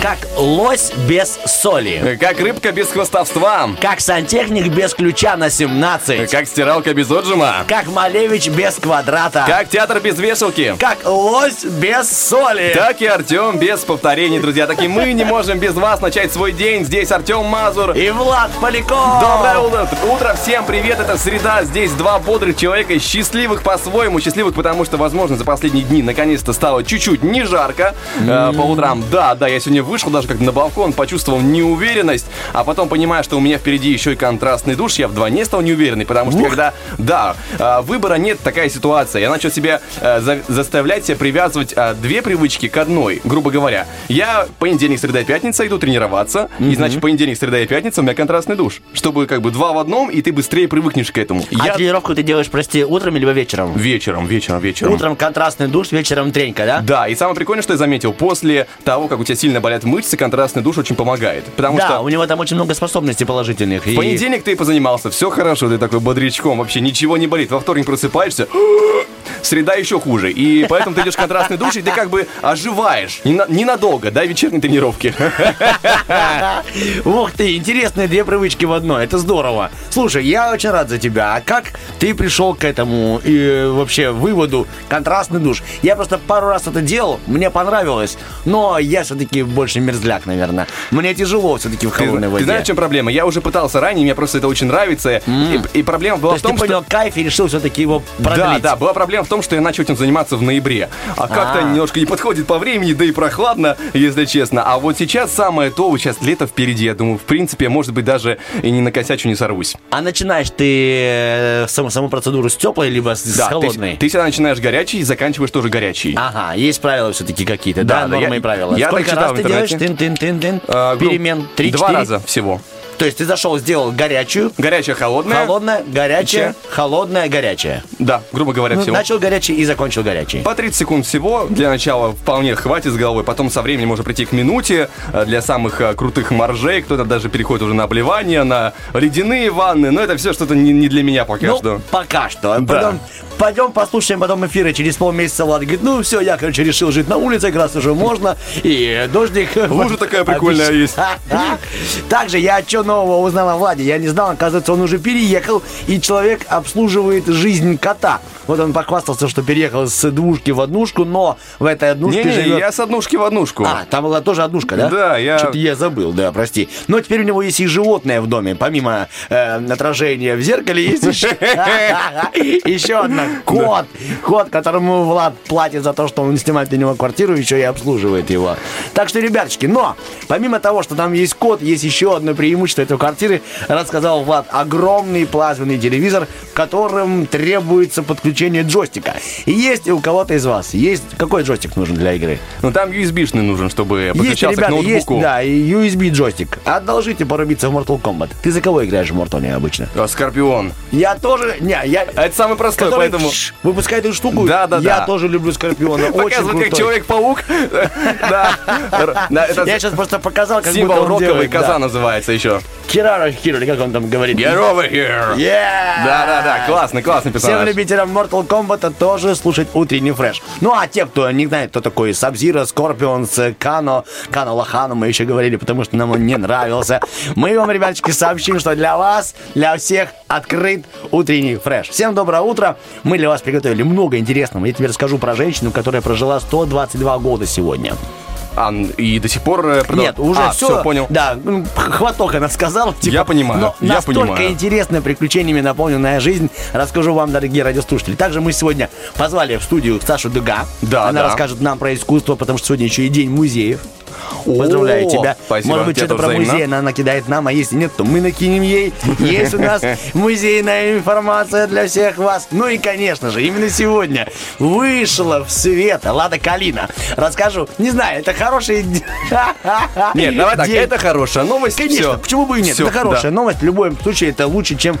Как лось без соли. Как рыбка без хвостовства. Как сантехник без ключа на 17. Как стиралка без отжима. Как Малевич без квадрата. Как театр без вешалки. Как лось без соли. Так и Артем без повторений, друзья. Так и мы не можем без вас начать свой день. Здесь Артем Мазур. И Влад Поляков. Доброе утро. утро, всем привет, это среда, здесь два бодрых человека, счастливых по-своему, счастливых, потому что, возможно, за последние дни наконец-то стало чуть-чуть не жарко э, по утрам. Да, да, я сегодня вышел даже как на балкон, почувствовал неуверенность, а потом понимаю, что у меня впереди еще и контрастный душ, я вдвойне стал неуверенный, потому что когда, да, э, выбора нет, такая ситуация, я начал себя э, за- заставлять себя привязывать э, две привычки к одной, грубо говоря. Я понедельник, среда и пятница иду тренироваться, и значит понедельник, среда и пятница у меня контрастный душ, чтобы как бы два в одном, и ты быстрее привыкнешь к этому. А Я тренировку ты делаешь, прости, утром или вечером? вечером, вечером, вечером. Утром контрастный душ, вечером тренька, да? Да, и самое прикольное, что я заметил, после того, как у тебя сильно болят мышцы, контрастный душ очень помогает. Потому Да, что у него там очень много способностей положительных. в понедельник ты позанимался, все хорошо, ты такой бодрячком, вообще ничего не болит. Во вторник просыпаешься, среда еще хуже. И поэтому ты идешь в контрастный душ, и ты как бы оживаешь. Нена- Ненадолго, да, вечерней тренировки. Ух ты, интересные две привычки в одной. Это здорово. Слушай, я очень рад за тебя. А как ты пришел к этому и э, вообще выводу контрастный душ? Я просто пару раз это делал, мне понравилось, но я все-таки больше мерзляк, наверное. Мне тяжело все-таки в Ты, холодной ты воде. знаешь, в чем проблема? Я уже пытался ранее, мне просто это очень нравится. И, проблема была в ты том, что... понял кайф и решил все-таки его продлить. Да, да, была проблема в том, что я начал этим заниматься в ноябре. А как-то А. немножко не подходит по времени, да и прохладно, если честно. А вот сейчас самое то, вот сейчас лето впереди. Я думаю, в принципе, может быть, даже и не накосячу, не сорвусь. А начинаешь ты э, саму, саму процедуру с теплой, либо с, с Да, ты, холодной? ты всегда начинаешь горячий и заканчиваешь тоже горячий. Ага, есть правила все-таки какие-то, да, Да, да, нормы я- и правила. я Сколько так раз ты делаешь? Тын-тын-тын-тын. А, Перемен? Три, Два раза всего. То есть ты зашел, сделал горячую, Горячая, холодная. холодная, горячая, Че? холодная, горячая. Да, грубо говоря, Ну, всего. начал горячий и закончил горячий. По 30 секунд всего. Для начала вполне хватит с головой. Потом со временем можно прийти к минуте. э, Для самых э, крутых моржей. Кто-то даже переходит уже на обливание, на ледяные ванны. Но это все что-то не, не для меня пока ну, что. пока что. Да. Потом, пойдем послушаем потом эфиры через полмесяца. Влад говорит, ну все, я, короче, решил жить на улице, как раз уже можно. И дождик. Лужа такая прикольная есть. Также я что нового узнал о Владе. Я не знал, оказывается, он уже переехал, и человек обслуживает жизнь кота. Вот он похвастался, что переехал с двушки в однушку, но в этой однушке Не-не, живет... я с однушки в однушку. А, там была тоже однушка, да? Да, я- Что-то я забыл, да, прости. Но теперь у него есть и животное в доме. Помимо э, отражения в зеркале, есть еще... Еще одна. Кот. Кот, которому Влад платит за то, что он снимает для него квартиру, еще и обслуживает его. Так что, ребяточки, но помимо того, что там есть кот, есть еще одно преимущество этой квартиры, рассказал Влад. Огромный плазменный телевизор, которым требуется подключение джойстика. И есть у кого-то из вас, есть... Какой джойстик нужен для игры? Ну там USB-шный нужен, чтобы Есть, подключался к ребята, есть, ноутбуку. да, и USB джойстик. Одолжите порубиться в Mortal Kombat. Ты за кого играешь в Mortal обычно? А, Скорпион. Я тоже, не, я... А Это самый простой, который поэтому... ш- выпускает эту штуку. Да, да, Я да. тоже люблю Скорпиона. Показывает, как. Человек-паук. Да. Я сейчас просто показал, как Символ будто роковой делает, коза называется еще. Get over here, или как он там говорит? Get over here. Yeah! Да-да-да, классный Всем персонаж. любителям Mortal Kombat тоже слушать утренний фреш. Ну а те, кто не знает, кто такой Саб-Зиро, Скорпион, Кано, Кано Лохану, мы еще говорили, потому что нам он не нравился. Мы вам, ребяточки, сообщим, что для вас, для всех открыт утренний фреш. Всем доброе утро. Мы для вас приготовили много интересного. Я тебе расскажу про женщину, которая прожила 122 года сегодня. А, и до сих пор... э, продал- Нет, уже А, все. понял. Да, ну, хваток она сказала. Типа, Я понимаю, Но я настолько понимаю. интересная, приключениями наполненная жизнь, расскажу вам, дорогие радиослушатели. Также мы сегодня позвали в студию Сашу Дуга. Да, Она да. расскажет нам про искусство, потому что сегодня еще и день музеев. Поздравляю О, тебя. спасибо. Может быть, что-то про взаимно. музей она накидает нам, а если нет, то мы накинем ей. Есть у нас музейная информация для всех вас. Ну и, конечно же, именно сегодня вышла в свет Лада Калина. Расскажу. Не знаю, это хороший... Нет, давай так, это хорошая новость. Конечно, почему бы и нет? Это хорошая новость. В любом случае, это лучше, чем...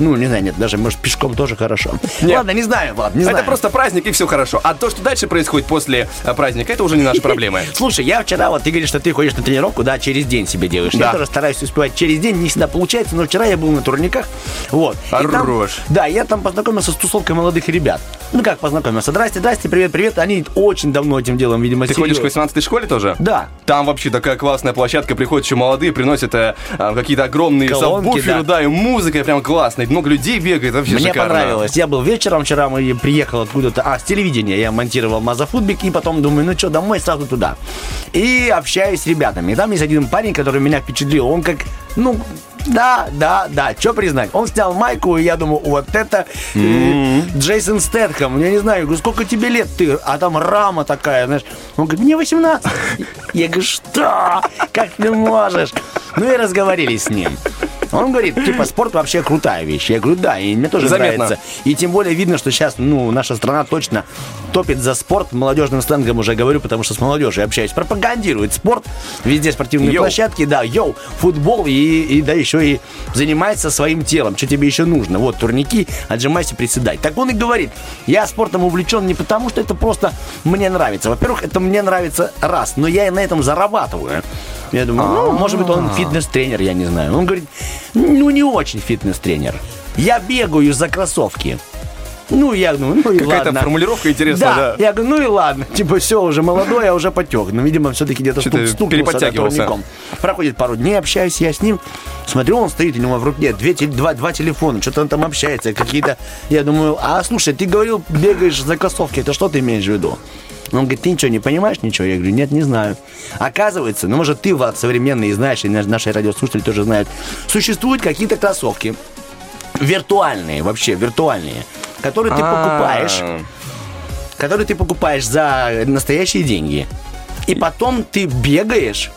Ну, не знаю, нет, даже, может, пешком тоже хорошо. Нет. Ладно, не знаю, ладно, не Это знаю. просто праздник, и все хорошо. А то, что дальше происходит после э, праздника, это уже не наши проблемы. Слушай, я вчера, вот ты говоришь, что ты ходишь на тренировку, да, через день себе делаешь. Да. Я тоже стараюсь успевать через день, не всегда получается, но вчера я был на турниках, вот. И там- Хорош. да, я там познакомился с тусовкой молодых ребят. Ну как познакомился? Здрасте, здрасте, привет, привет. Они очень давно этим делом, видимо, Ты ходишь к серьёзно. 18 школе тоже? Да. Там вообще такая классная площадка, приходят еще молодые, приносят э, э, какие-то огромные Колонки, сабвуферы, да. да. и музыка прям классная, много людей бегает, вообще Мне шикарно. понравилось. Я был вечером вчера, мы приехал откуда-то, а, с телевидения. Я монтировал Мазафутбик, и потом думаю, ну что, домой сразу туда. И общаюсь с ребятами. И там есть один парень, который меня впечатлил. Он как, ну, да, да, да, что признать. Он снял майку, и я думаю, вот это э, Джейсон Стэтхэм. Я не знаю, я говорю, сколько тебе лет ты? А там рама такая, знаешь. Он говорит, мне 18. Я говорю, что? Как ты можешь? Ну и разговорились с ним. Он говорит, типа, спорт вообще крутая вещь. Я говорю, да, и мне тоже Заметно. нравится. И тем более видно, что сейчас, ну, наша страна точно топит за спорт. Молодежным сленгом уже говорю, потому что с молодежью общаюсь. Пропагандирует спорт. Везде спортивные Йоу. площадки, да, йоу, футбол и, и да, еще и занимается своим телом. Что тебе еще нужно? Вот, турники, отжимайся, приседай. Так он и говорит, я спортом увлечен не потому, что это просто мне нравится. Во-первых, это мне нравится раз, но я и на этом зарабатываю. Я думаю, ну, может быть, он фитнес-тренер, я не знаю. Он говорит, ну, не очень фитнес-тренер. Я бегаю за кроссовки. Ну, я думаю, ну и Какая-то ладно. формулировка интересная, да. Я говорю, ну и ладно. Типа, все, уже молодой, я уже потек. Но, видимо, все-таки где-то стук, стукнулся да, турником. Проходит пару дней, общаюсь я с ним. Смотрю, он стоит, у него в руке две, два, два телефона. Что-то он там общается. Какие-то... Я думаю, а слушай, ты говорил, бегаешь за кроссовки. Это что ты имеешь в виду? Он говорит, ты ничего не понимаешь, ничего? Я говорю, нет, не знаю. Оказывается, ну, может, ты, Влад, современный знаешь, и наш- наши радиослушатели тоже знают, существуют какие-то кроссовки, виртуальные, вообще виртуальные, которые ты покупаешь А, который ты покупаешь за настоящие деньги. И потом ты бегаешь,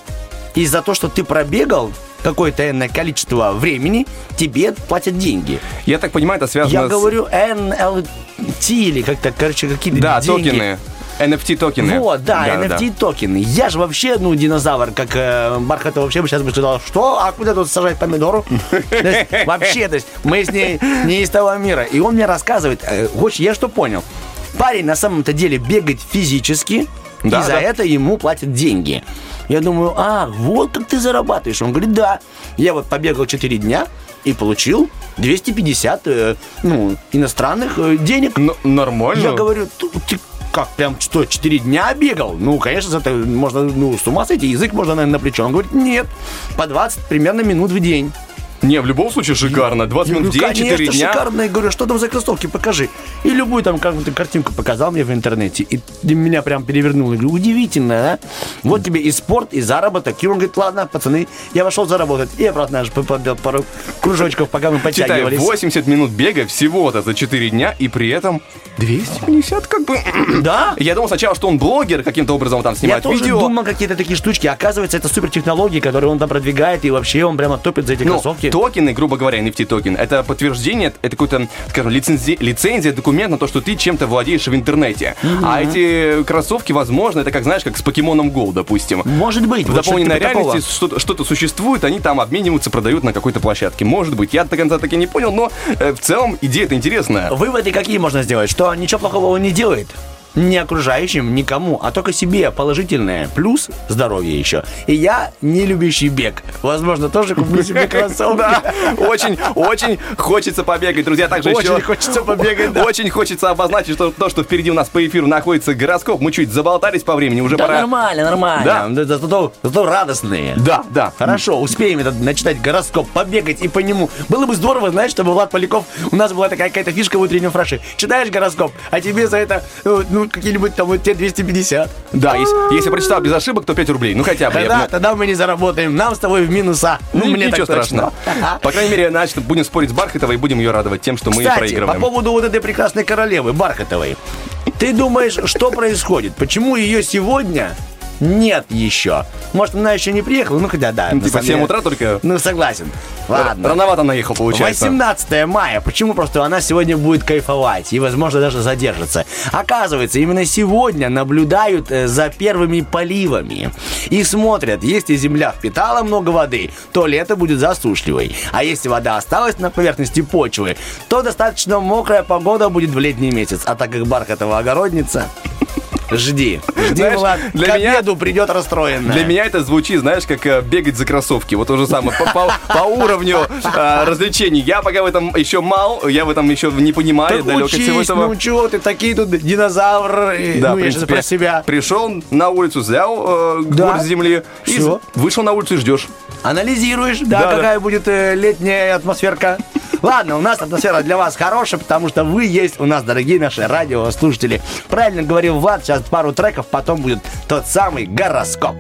и за то, что ты пробегал какое-то энное количество времени, тебе платят деньги. Я так понимаю, это связано Я с... говорю NLT или как-то, короче, какие-то Да, деньги. токены. NFT токены. Вот, да, NFT токены. Я же вообще, ну, динозавр, как э, Бархатов вообще бы сейчас бы сказал, что, а куда тут сажать помидору? Вообще, то есть, мы с ней не из того мира. И он мне рассказывает, э, очень, я что понял, парень на самом-то деле бегает физически, Да, и за да. это ему платят деньги. Я думаю, а, вот как ты зарабатываешь. Он говорит, да. Я вот побегал 4 дня и получил 250 э, ну, иностранных э, денег. Ну, нормально. Я говорю, «Ты- ты как, прям что, 4 дня бегал? Ну, конечно, это можно, ну, с ума сойти, язык можно, наверное, на плечо. Он говорит, нет, по 20 примерно минут в день. Не, в любом случае шикарно. 20 Я минут в говорю, день, 4 конечно, дня. шикарно. Я говорю, что там за кроссовки, покажи. И любую там какую-то картинку показал мне в интернете. И меня прям перевернуло. Я говорю, удивительно, да? Вот тебе и спорт, и заработок. И он говорит, ладно, пацаны, я пошел заработать. И обратно аж побил пару кружочков, пока мы Читай, подтягивались. 80 минут бега всего-то за 4 дня, и при этом 250 как бы... Да? Я думал сначала, что он блогер, каким-то образом там Я снимает тоже видео. думал какие-то такие штучки. Оказывается, это супер технологии, которые он там продвигает, и вообще он прямо топит за эти Ну, кроссовки. Токены, грубо говоря, NFT токен, это подтверждение, это какой-то, скажем, лицензи- лицензия, документ на то, что ты чем-то владеешь в интернете. А эти кроссовки, возможно, это как, знаешь, как с покемоном Go, допустим. Может быть. В вот дополненной такого. реальности что-то, что-то существует, они там обмениваются, продают на какой-то площадке. Может быть, я до конца таки не понял, но э, в целом идея-то интересная. Выводы какие можно сделать? Что ничего плохого он не делает. Ни окружающим, никому, а только себе положительное. Плюс здоровье еще. И я не любящий бег. Возможно, тоже куплю себе кроссовки. Да, очень, очень хочется побегать, друзья. Также Очень еще хочется побегать, да. Очень хочется обозначить, что то, что впереди у нас по эфиру находится гороскоп. Мы чуть заболтались по времени, уже Да пора. нормально, нормально. Да. Зато, зато радостные. Да, да. Хорошо, успеем этот начитать гороскоп, побегать и по нему. Было бы здорово, знаешь, чтобы Влад Поляков, у нас была такая какая-то фишка в утреннем фраше. Читаешь гороскоп, а тебе за это, ну, ну, какие-нибудь там вот те 250. Да, если, если прочитал без ошибок, то 5 рублей. Ну хотя бы. я- Тогда, ну, тогда мы не заработаем. Нам с тобой в минуса. Ну, мне ничего так точно. страшного. По крайней мере, значит, будем спорить с Бархатовой и будем ее радовать тем, что мы Кстати, по проигрываем. поводу вот этой прекрасной королевы Бархатовой. Ты думаешь, что происходит? Почему ее сегодня нет еще. Может, она еще не приехала, ну хотя да. Ну, Типа самом 7 деле. утра только. Ну, согласен. Ладно. Рановато наехал, получается. 18 мая. Почему? Просто она сегодня будет кайфовать и, возможно, даже задержится. Оказывается, именно сегодня наблюдают э, за первыми поливами. И смотрят, если земля впитала много воды, то лето будет засушливой. А если вода осталась на поверхности почвы, то достаточно мокрая погода будет в летний месяц. А так как Бархатова огородница, жди. Жди, Знаешь, Влад. для К меня- обеду придет расстроенная. Для меня это звучит, знаешь, как э, бегать за кроссовки. Вот то же самое. По, по- по уровню э, развлечений. Я пока в этом еще мал, я в этом еще не понимаю, Так далек от всего учись, этого. ну чего ты, такие тут динозавры. Да, ну, в я принципе, про себя. Пришел на улицу, взял э, Да. горсть земли и Всё. вышел на улицу и ждешь. Анализируешь, да, Да, да. какая будет э, летняя атмосферка. Ладно, у нас атмосфера для вас хорошая, потому что вы есть у нас, дорогие наши радиослушатели. Правильно говорил Влад, сейчас пару треков, потом будет тот самый гороскоп.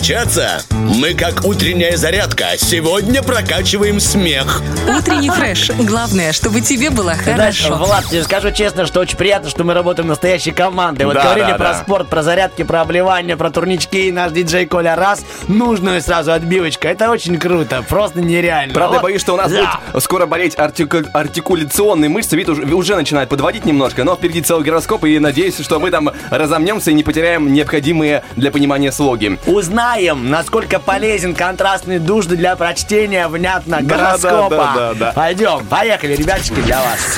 Подкачаться? Мы как утренняя зарядка. Сегодня прокачиваем смех. Утренний фреш. Главное, чтобы тебе было Ты знаешь, хорошо. Влад, тебе скажу честно, что очень приятно, что мы работаем настоящей командой. Вот Да, говорили да, про да. спорт, про зарядки, про обливание, про турнички, и наш диджей Коля раз, нужную сразу отбивочку. Это очень круто, просто нереально. Правда, я боюсь, что у нас Да. будет скоро болеть артику- артикуляционные мышцы. Вид уже, уже начинает подводить немножко, но впереди целый гороскоп, и надеюсь, что мы там разомнемся и не потеряем необходимые для понимания слоги. Узнаем, насколько полезен контрастный душ для прочтения внятно Да, гороскопа. да, да, да, да. Пойдем, поехали, ребятчики, для вас.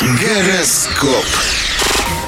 Гороскоп.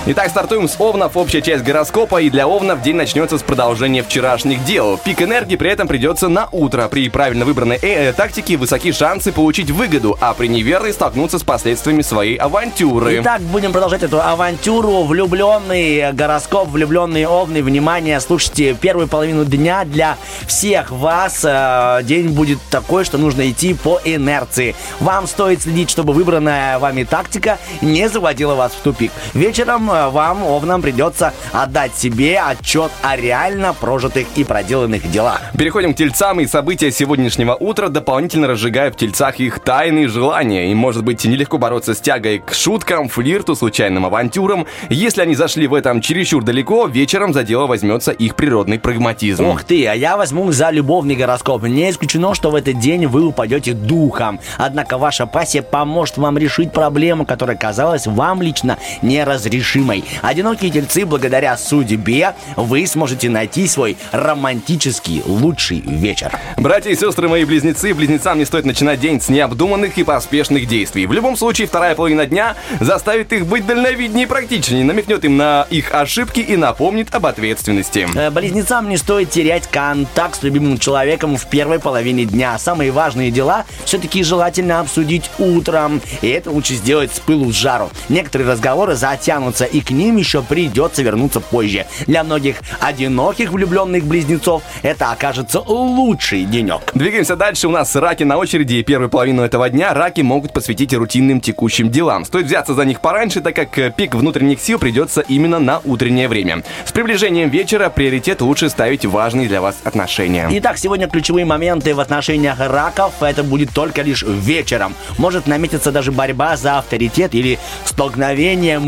Итак, стартуем с Овнов. Общая часть гороскопа. И для Овнов день начнется с продолжения вчерашних дел. Пик энергии при этом придется на утро. При правильно выбранной э, э, тактике высоки шансы получить выгоду, а при неверной столкнуться с последствиями своей авантюры. Итак, будем продолжать эту авантюру. Влюбленный гороскоп, влюбленные овны. Внимание, слушайте, первую половину дня для всех вас э, день будет такой, что нужно идти по инерции. Вам стоит следить, чтобы выбранная вами тактика не заводила вас в тупик. Вечером вам, овнам, придется отдать себе отчет о реально прожитых и проделанных делах. Переходим к тельцам, и события сегодняшнего утра дополнительно разжигают в тельцах их тайные желания. И может быть нелегко бороться с тягой к шуткам, флирту, случайным авантюрам. Если они зашли в этом чересчур далеко, вечером за дело возьмется их природный прагматизм. Ух ты, а я возьму за любовный гороскоп. Не исключено, что в этот день вы упадете духом. Однако ваша пассия поможет вам решить проблему, которая казалась вам лично неразрешимой. Одинокие тельцы, благодаря судьбе, вы сможете найти свой романтический лучший вечер. Братья и сестры мои близнецы, близнецам не стоит начинать день с необдуманных и поспешных действий. В любом случае, вторая половина дня заставит их быть дальновиднее и практичнее, намекнет им на их ошибки и напомнит об ответственности. Э, Близнецам не стоит терять контакт с любимым человеком в первой половине дня. Самые важные дела все-таки желательно обсудить утром. И это лучше сделать с пылу с жару. Некоторые разговоры затянутся, и к ним еще придется вернуться позже. Для многих одиноких влюбленных близнецов это окажется лучший денек. Двигаемся дальше. У нас раки на очереди. И первую половину этого дня раки могут посвятить рутинным текущим делам. Стоит взяться за них пораньше, так как э, пик внутренних сил придется именно на утреннее время. С приближением вечера приоритет лучше ставить важные для вас отношения. Итак, сегодня ключевые моменты в отношениях раков. Это будет только лишь вечером. Может наметиться даже борьба за авторитет или столкновение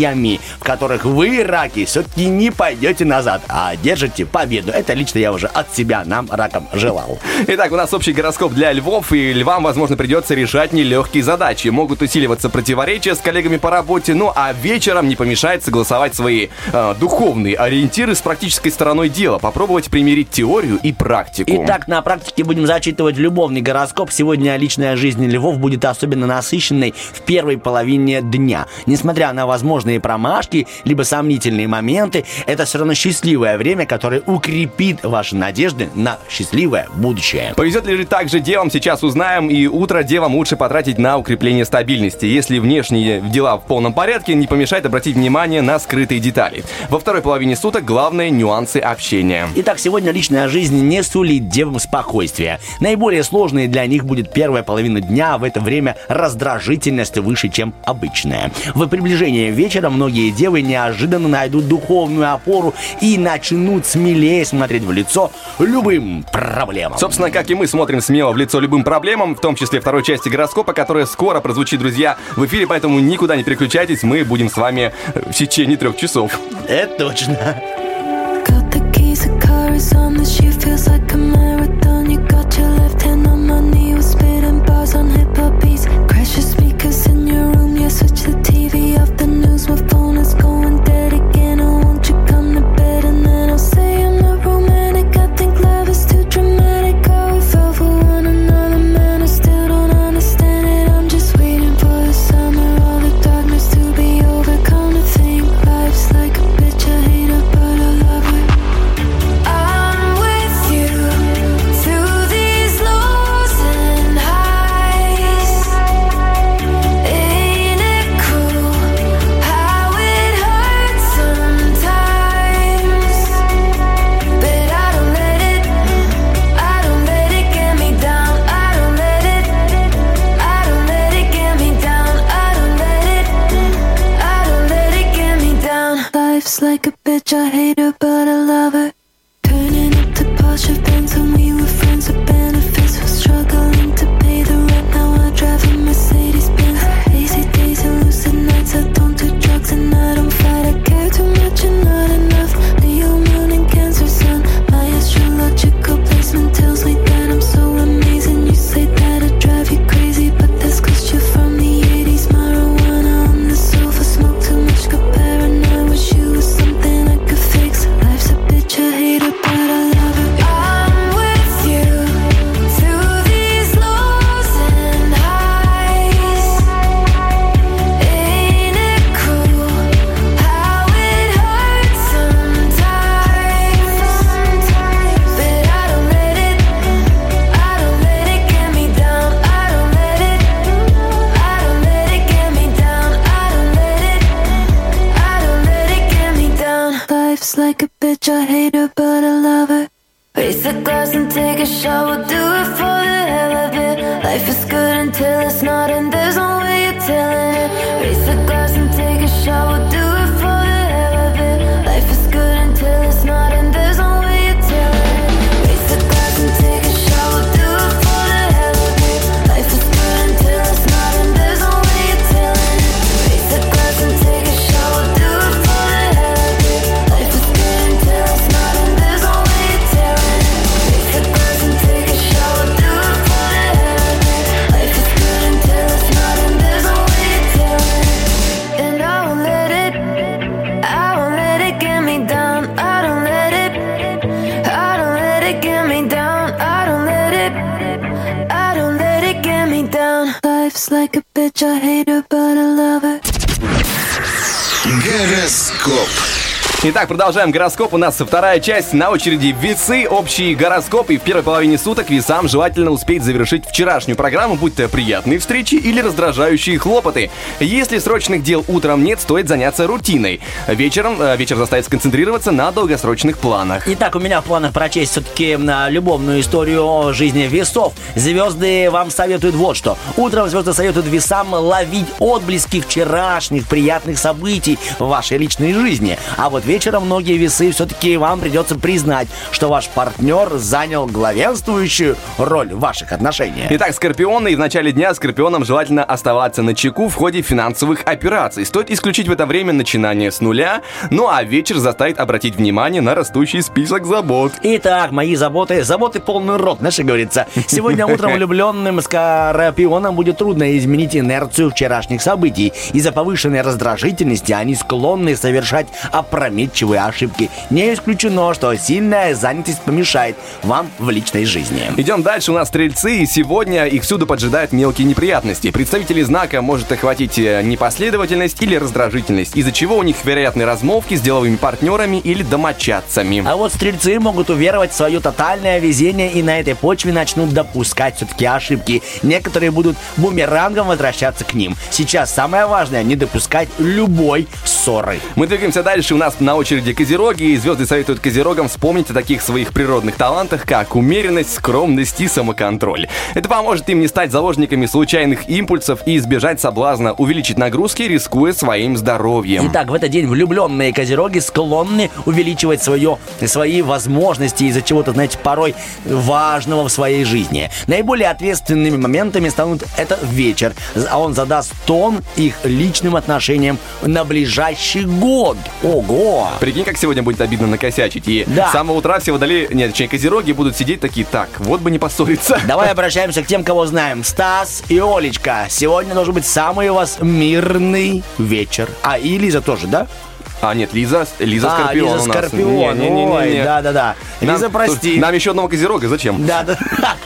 мнениями, в которых вы, раки, все-таки не пойдете назад, а держите победу. Это лично я уже от себя нам, ракам, желал. Итак, у нас общий гороскоп для львов, и львам, возможно, придется решать нелегкие задачи. Могут усиливаться противоречия с коллегами по работе, ну а вечером не помешает согласовать свои э, духовные ориентиры с практической стороной дела, попробовать примирить теорию и практику. Итак, на практике будем зачитывать любовный гороскоп. Сегодня личная жизнь львов будет особенно насыщенной в первой половине дня. Несмотря на возможные промашки, либо сомнительные моменты, это все равно счастливое время, которое укрепит ваши надежды на счастливое будущее. Повезет ли же также девам, сейчас узнаем, и утро девам лучше потратить на укрепление стабильности. Если внешние дела в полном порядке, не помешает обратить внимание на скрытые детали. Во второй половине суток главные нюансы общения. Итак, сегодня личная жизнь не сулит девам спокойствия. Наиболее сложной для них будет первая половина дня, в это время раздражительность выше, чем обычная. В приближении вечера многие девы неожиданно найдут духовную опору и начнут смелее смотреть в лицо любым проблемам. Собственно, как и мы смотрим смело в лицо любым проблемам, в том числе второй части гороскопа, которая скоро прозвучит, друзья, в эфире, поэтому никуда не переключайтесь, мы будем с вами э, в течение трех часов. Это точно. On she feels like Life's like a bitch, I hate her, but I love her. Turning up to Porsche Итак, продолжаем гороскоп. У нас вторая часть. На очереди весы, общий гороскоп. И в первой половине суток весам желательно успеть завершить вчерашнюю программу, будь то приятные встречи или раздражающие хлопоты. Если срочных дел утром нет, стоит заняться рутиной. Вечером э, вечер заставит сконцентрироваться на долгосрочных планах. Итак, у меня в планах прочесть все-таки любовную историю жизни весов. Звезды вам советуют вот что. Утром звезды советуют весам ловить отблески вчерашних приятных событий в вашей личной жизни. А вот вечером многие весы все-таки вам придется признать, что ваш партнер занял главенствующую роль в ваших отношениях. Итак, скорпионы, и в начале дня скорпионам желательно оставаться на чеку в ходе финансовых операций. Стоит исключить в это время начинание с нуля, ну а вечер заставит обратить внимание на растущий список забот. Итак, мои заботы, заботы полный рот, знаешь, говорится. Сегодня утром влюбленным скорпионам будет трудно изменить инерцию вчерашних событий. Из-за повышенной раздражительности они склонны совершать опрометчивые ошибки. Не исключено, что сильная занятость помешает вам в личной жизни. Идем дальше, у нас стрельцы, и сегодня их всюду поджидают мелкие неприятности. Представителей знака может охватить э, непоследовательность или раздражительность, из-за чего у них вероятны размолвки с деловыми партнерами или домочадцами. А вот стрельцы могут уверовать в свое тотальное везение и на этой почве начнут допускать все-таки ошибки. Некоторые будут бумерангом возвращаться к ним. Сейчас самое важное не допускать любой ссоры. Мы двигаемся дальше, у нас на очереди козероги, и звезды советуют козерогам вспомнить о таких своих природных талантах, как умеренность, скромность и самоконтроль. Это поможет им не стать заложниками случайных импульсов и избежать соблазна увеличить нагрузки, рискуя своим здоровьем. Итак, в этот день влюбленные козероги склонны увеличивать свое, свои возможности из-за чего-то, знаете, порой важного в своей жизни. Наиболее ответственными моментами станут это вечер, а он задаст тон их личным отношениям на ближайший год. Ого! Прикинь, как сегодня будет обидно накосячить. И Да. с самого утра все водолеи, нет, точнее, козероги будут сидеть такие, так, вот бы не поссориться. Давай обращаемся к тем, кого знаем. Стас и Олечка. Сегодня должен быть самый у вас мирный вечер. А и Лиза тоже, да? А, нет, Лиза, Лиза а, Скорпион Лиза у нас. Скорпион. Не-не-не-не-не. Ой, да-да-да. Нам- Лиза, прости. Нам еще одного козерога, зачем? Да, да.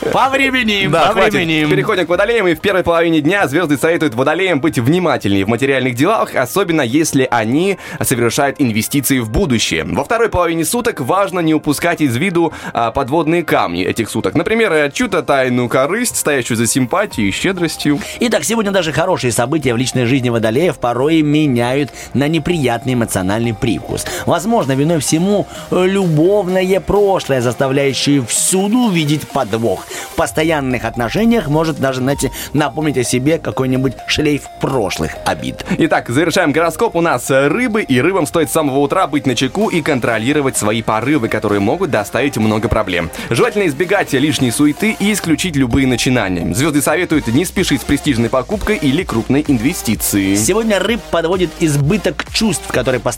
По времени, Да, по хватит. времени. Переходим к водолеям, и в первой половине дня звезды советуют водолеям быть внимательнее в материальных делах, особенно если они совершают инвестиции в будущее. Во второй половине суток важно не упускать из виду а, подводные камни этих суток. Например, э, чью-то тайную корысть, стоящую за симпатией и щедростью. Итак, сегодня даже хорошие события в личной жизни водолеев порой меняют на неприятный эмоциональный привкус. Возможно, виной всему э, любовное прошлое, заставляющее всюду увидеть подвох. В постоянных отношениях может даже, знаете, напомнить о себе какой-нибудь шлейф прошлых обид. Итак, завершаем гороскоп. У нас э, рыбы, и рыбам стоит с самого утра быть на чеку и контролировать свои порывы, которые могут доставить много проблем. Желательно избегать лишней суеты и исключить любые начинания. Звезды советуют не спешить с престижной покупкой или крупной инвестицией. Сегодня рыб подводит избыток чувств, который постоянно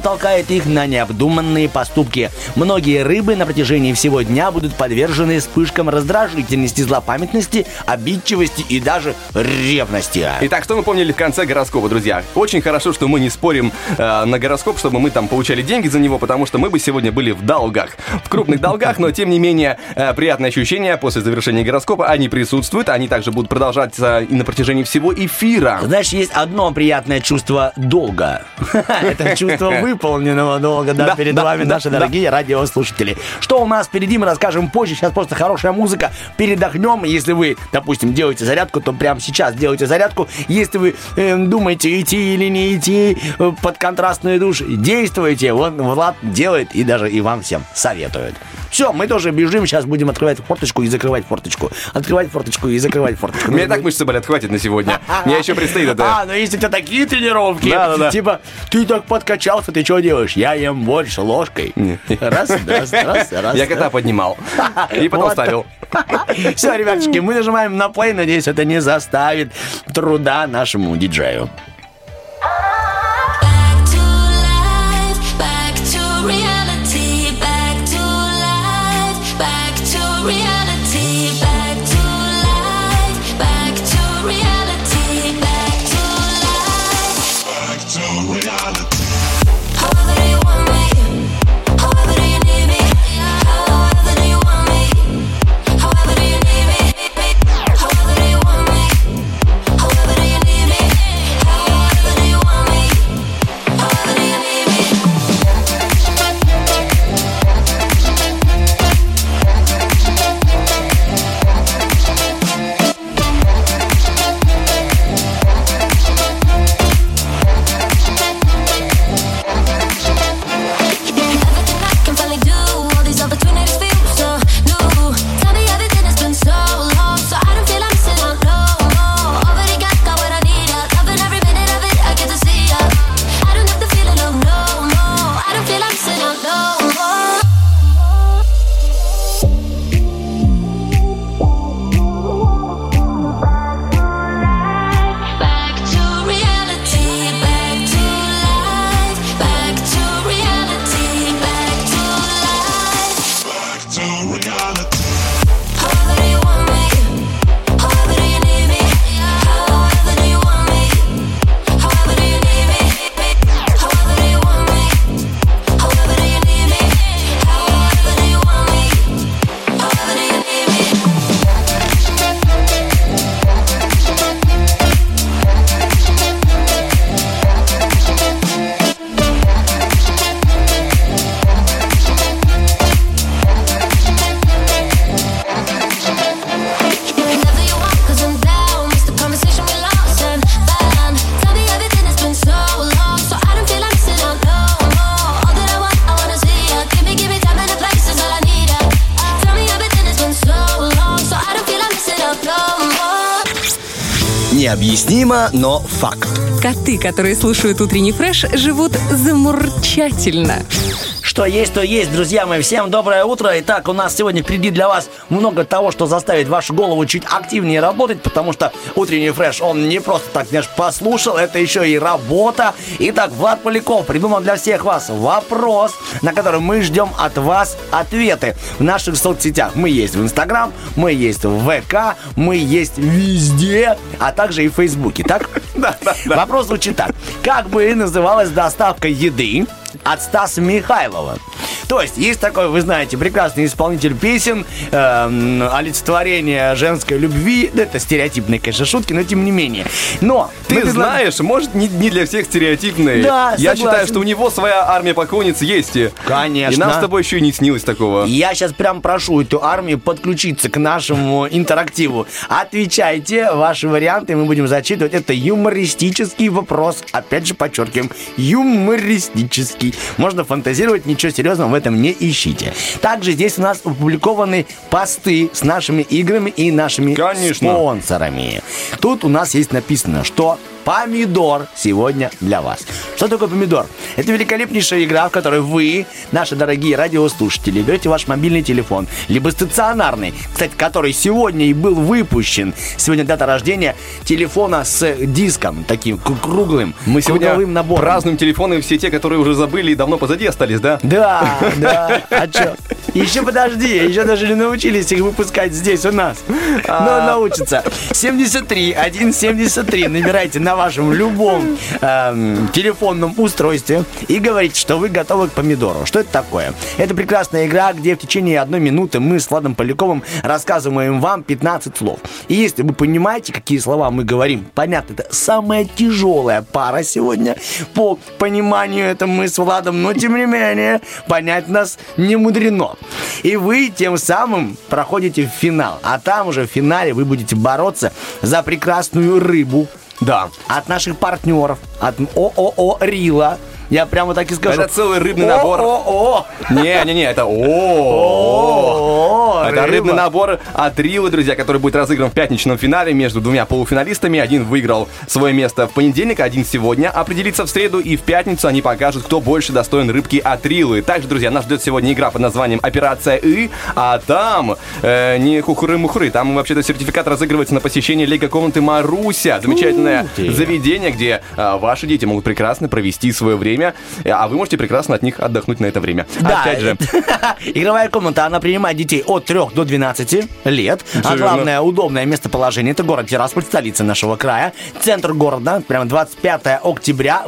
толкает их на необдуманные поступки. Многие рыбы на протяжении всего дня будут подвержены вспышкам раздражительности, злопамятности, обидчивости и даже ревности. Итак, что мы помнили в конце гороскопа, друзья? Очень хорошо, что мы не спорим э, на гороскоп, чтобы мы там получали деньги за него, потому что мы бы сегодня были в долгах. В крупных долгах, но тем не менее, э, приятные ощущения после завершения гороскопа, они присутствуют, они также будут продолжаться и на протяжении всего эфира. Знаешь, есть одно приятное чувство долга. Это э, чувство выполненного долга да, перед вами, наши дорогие радиослушатели. Что у нас впереди, мы расскажем позже. Сейчас просто хорошая музыка. Передохнем. Если вы, допустим, делаете зарядку, то прямо сейчас делайте зарядку. Если вы э, думаете, идти или не идти э, под контрастный душ, действуйте. Вот Влад делает и даже и вам всем советует. Все, мы тоже бежим, сейчас будем открывать форточку и закрывать форточку. Открывать форточку и закрывать форточку. И так мышцы болят, хватит на сегодня. Мне еще предстоит это. А, ну если у тебя такие тренировки, типа, ты так подкачался, ты что делаешь? Я ем больше ложкой. Раз, раз, раз, раз. Я кота поднимал. И потом ставил. Все, ребяточки, мы нажимаем на плей. Надеюсь, это не заставит труда нашему диджею. Которые слушают утренний фреш, живут замурчательно. Что есть, то есть, друзья мои. Всем доброе утро. Итак, у нас сегодня впереди для вас много того, что заставит вашу голову чуть активнее работать, потому что утренний фреш, он не просто так, знаешь, послушал, это еще и работа. Итак, Влад Поляков придумал для всех вас вопрос, на который мы ждем от вас ответы в наших соцсетях. Мы есть в Инстаграм, мы есть в ВК, мы есть везде, а также и в Фейсбуке, так? Вопрос звучит так. Как бы называлась доставка еды от Стаса Михайлова? То есть, есть такой, вы знаете, прекрасный исполнитель песен, эм, олицетворение женской любви. Это стереотипные, конечно, шутки, но тем не менее. Но мы Ты предла- знаешь, может, не, не для всех стереотипный. Да, Я согласен. считаю, что у него своя армия поклонниц есть. И Конечно. нам с тобой еще и не снилось такого. Я сейчас прям прошу эту армию подключиться к нашему интерактиву. Отвечайте ваши варианты, мы будем зачитывать. Это юмористический вопрос. Опять же, подчеркиваем, юмористический. Можно фантазировать, ничего серьезного в этом не ищите. Также здесь у нас опубликованы посты с нашими играми и нашими Конечно. спонсорами. Тут у нас есть написано, что помидор сегодня для вас. Что такое помидор? Это великолепнейшая игра, в которой вы, наши дорогие радиослушатели, берете ваш мобильный телефон, либо стационарный, кстати, который сегодня и был выпущен. Сегодня дата рождения телефона с диском, таким круглым, Мы сегодня круговым набором. празднуем телефоны все те, которые уже забыли и давно позади остались, да? Да, да. А чё? Еще подожди, еще даже не научились их выпускать здесь у нас. Но научатся. 73, 173. Набирайте на вашем любом эм, телефонном устройстве и говорите, что вы готовы к помидору. Что это такое? Это прекрасная игра, где в течение одной минуты мы с Владом Поляковым рассказываем вам 15 слов. И если вы понимаете, какие слова мы говорим, понятно, это самая тяжелая пара сегодня по пониманию это мы с Владом, но тем не менее понять нас не мудрено. И вы тем самым проходите в финал. А там уже в финале вы будете бороться за прекрасную рыбу, Да. от наших партнеров, от ООО «Рила». Я прямо так и скажу. Это целый рыбный набор. ООО. Не-не-не, это о Это рыбный набор от Рилы, друзья, который будет разыгран в пятничном финале между двумя полуфиналистами. Один выиграл свое место в понедельник, один сегодня. Определится в среду и в пятницу они покажут, кто больше достоин рыбки от Рилы. Также, друзья, нас ждет сегодня игра под названием «Операция И», а там э, не хухры-мухры, там вообще-то сертификат разыгрывается на посещение лего-комнаты Маруся. Замечательное заведение, где э, ваши дети могут прекрасно провести свое время, э, а вы можете прекрасно от них отдохнуть на это время. Да. Опять же, Игровая комната, она принимает детей от 3 до 12 лет. А главное, удобное местоположение. Это город Тирасполь, столица нашего края. Центр города, прямо 25 октября,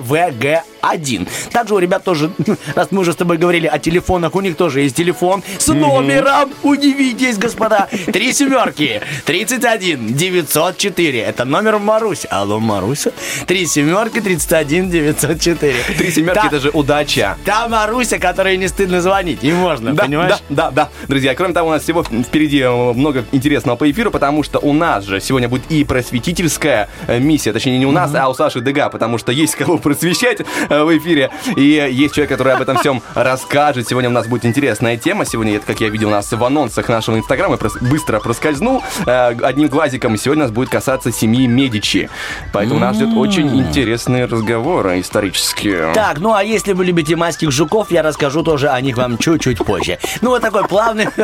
ВГ1. Также у ребят тоже, раз мы уже с тобой говорили о телефонах, у них тоже есть телефон с номером. Удивитесь, господа. Три семерки. 31 904. Это номер Марусь. Алло, Маруся. Три семерки, 31 904. три семерки это же удача. Та Маруся, которой не стыдно звонить. И можно, Да, понимаешь? да, да, да. Друзья, кроме того, у нас всего впереди э, много интересного по эфиру, потому что у нас же сегодня будет и просветительская э, миссия, точнее не у нас, а у Саши Дега, потому что есть кого просвещать в эфире, и есть человек, который об этом всем расскажет. Сегодня у нас будет интересная тема. Сегодня, это, как я видел у нас в анонсах нашего инстаграма, я быстро проскользнул э, одним глазиком. Сегодня у нас будет касаться семьи Медичи. Поэтому нас ждет очень интересные разговоры исторические. Так, ну а если вы любите майских жуков, я расскажу тоже о них вам чуть-чуть позже. Ну вот такой плавный,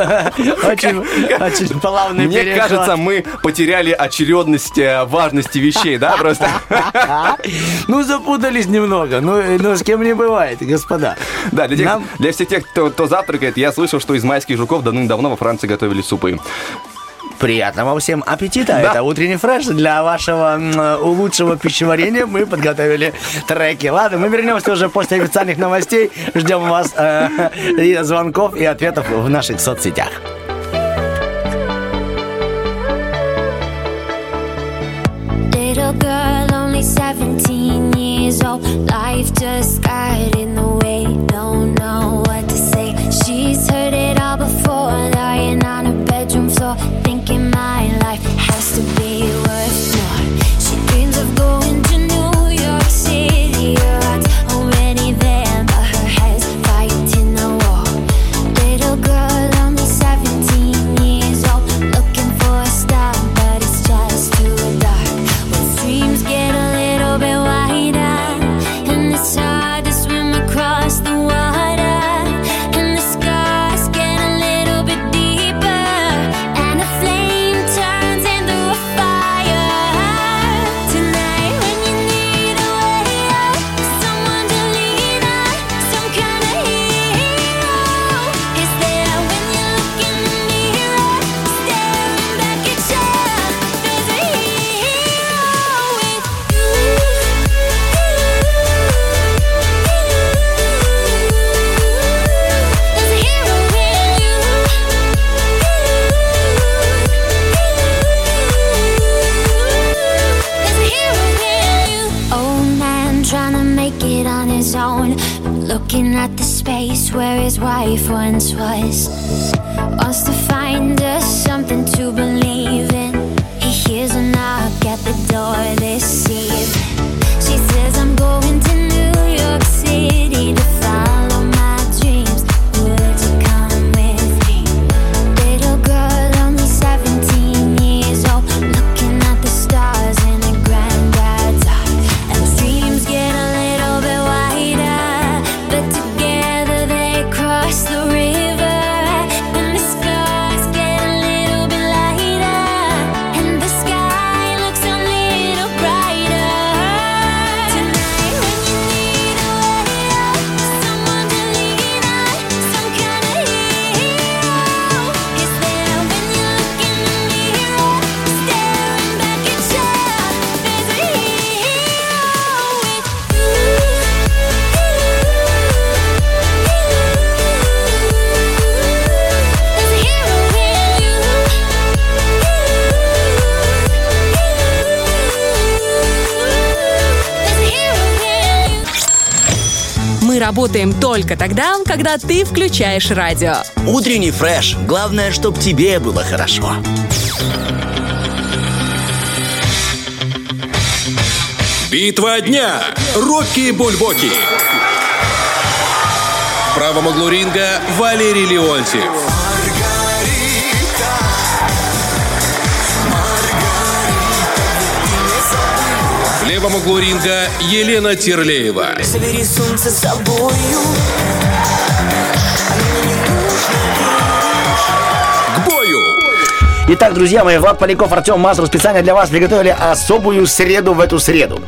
очень, плавный Мне кажется, мы потеряли очередность э, важности вещей, да, просто? Ну, запутались немного. Ну, э, ну, с кем не бывает, господа. Да, для, тех, Нам- для всех тех, кто, кто завтракает, я слышал, что из майских жуков давным-давно во Франции готовили супы. Приятного всем аппетита. Да. Это утренний фреш. Для вашего э, лучшего пищеварения мы подготовили треки. Ладно, мы вернемся уже после официальных новостей. Ждем вас э, и звонков и ответов в наших соцсетях. Life just got работаем только тогда, когда ты включаешь радио. Утренний фреш. Главное, чтобы тебе было хорошо. Битва дня. Рокки Бульбоки. В правом углу ринга Валерий Леонтьев. В левом углу ринга Елена Терлеева. Забери солнце с собою К бою. Итак, друзья мои, Влад Поляков, Артем Мазур специально для вас приготовили особую среду в эту среду.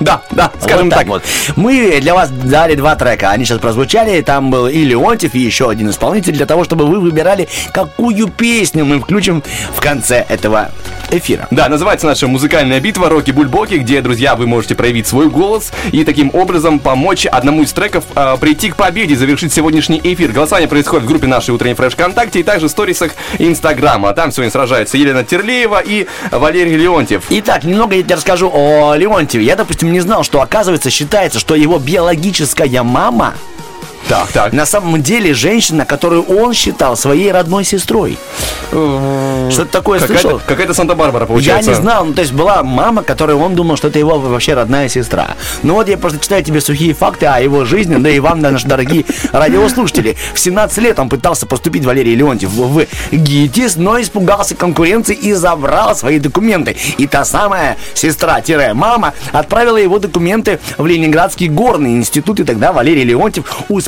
Да, да, скажем Вот так. вот. Мы для вас дали два трека. Они сейчас прозвучали. Там был и Леонтьев, и еще один исполнитель, для того, чтобы вы выбирали, какую песню мы включим в конце этого эфира. Да, называется наша музыкальная битва Роки Бульбоки, где, друзья, вы можете проявить свой голос и таким образом помочь одному из треков э, прийти к победе, завершить сегодняшний эфир. Голосование происходит в группе нашей утренней фреш ВКонтакте и также в сторисах Инстаграма. Там сегодня сражаются Елена Терлеева и Валерий Леонтьев. Итак, немного я тебе расскажу о Леонтьеве. Я, допустим, не знал, что, оказывается, считается, что его биологическая мама Так, так. на самом деле женщина, которую он считал своей родной сестрой. Что-то такое слышал? Какая-то, какая-то Санта-Барбара Я получается. не знал, ну то есть была мама, которая он думал, что это его вообще родная сестра. Ну вот я просто читаю тебе сухие факты о его жизни, да и вам, наши дорогие радиослушатели. В 17 лет он пытался поступить Валерий Леонтьев в ГИТИС, но испугался конкуренции и забрал свои документы. И та самая сестра-мама отправила его документы в Ленинградский горный институт, и тогда Валерий Леонтьев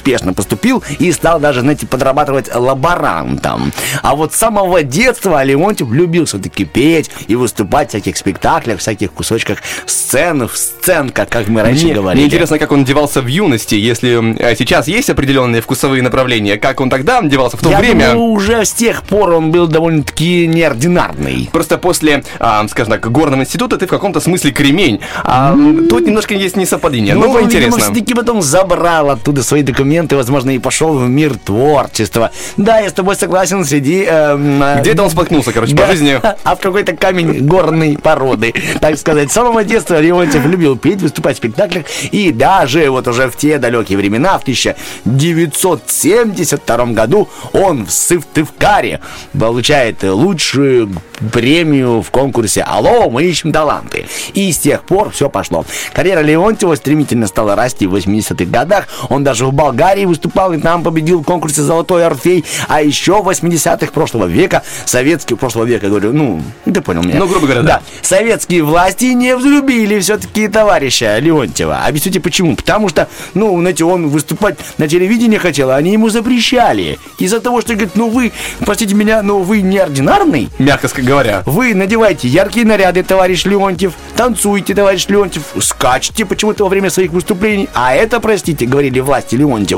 успешно поступил и стал даже, знаете, подрабатывать лаборантом. А вот с самого детства Леонтьев любил все-таки петь и выступать в всяких спектаклях, всяких кусочках сцен, в сценках, как мы раньше Мне, говорили. мне интересно, как он одевался в юности, если э, сейчас есть определенные вкусовые направления, как он тогда одевался в то Я время. думаю, уже с тех пор он был довольно-таки неординарный. Просто после, а, скажем так, горного института ты в каком-то смысле кремень. А тут немножко есть несовпадение. Ну, он, видимо, интересно. все-таки потом забрал оттуда свои документы, возможно, и пошел в мир творчества. Да, я с тобой согласен, среди... эм, э, Где-то он споткнулся, короче, по Да, жизни. А в какой-то камень горной породы, так сказать. С самого детства Леонтьев любил петь, выступать в спектаклях. И даже вот уже в те далекие времена, в 1972 году, он в Сыктывкаре получает лучшую премию в конкурсе «Алло, мы ищем таланты». И с тех пор все пошло. Карьера Леонтьева стремительно стала расти в 80-х годах. Он даже в Болгарии выступал и там победил в конкурсе «Золотой Орфей». А еще в 80-х прошлого века, советские прошлого века, говорю, ну, ты понял меня. Ну, грубо говоря, да. Советские власти не взлюбили все-таки товарища Леонтьева. Объясните почему? Потому что, ну, знаете, он выступать на телевидении хотел, а они ему запрещали. Из-за того, что, говорит, ну вы, простите меня, но вы неординарный. Мягко говоря. Вы надеваете яркие наряды, товарищ Леонтьев, танцуете, товарищ Леонтьев, скачете почему-то во время своих выступлений. А это, простите, говорили власти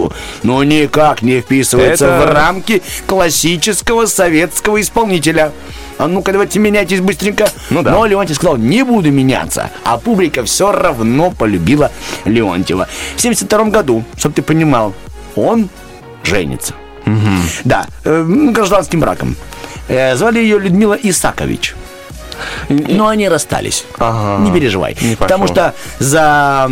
Леонтьеву, ну никак не вписывается Это- в рамки классического советского исполнителя. А ну-ка, давайте меняйтесь быстренько. Ну да. Но Леонтьев сказал, не буду меняться. А публика все равно полюбила Леонтьева. В 72 году, чтобы ты понимал, он женится. Да, э, гражданским браком. Э, звали ее Людмила Исакович. Но они расстались. Ага. Не переживай. Не Потому что за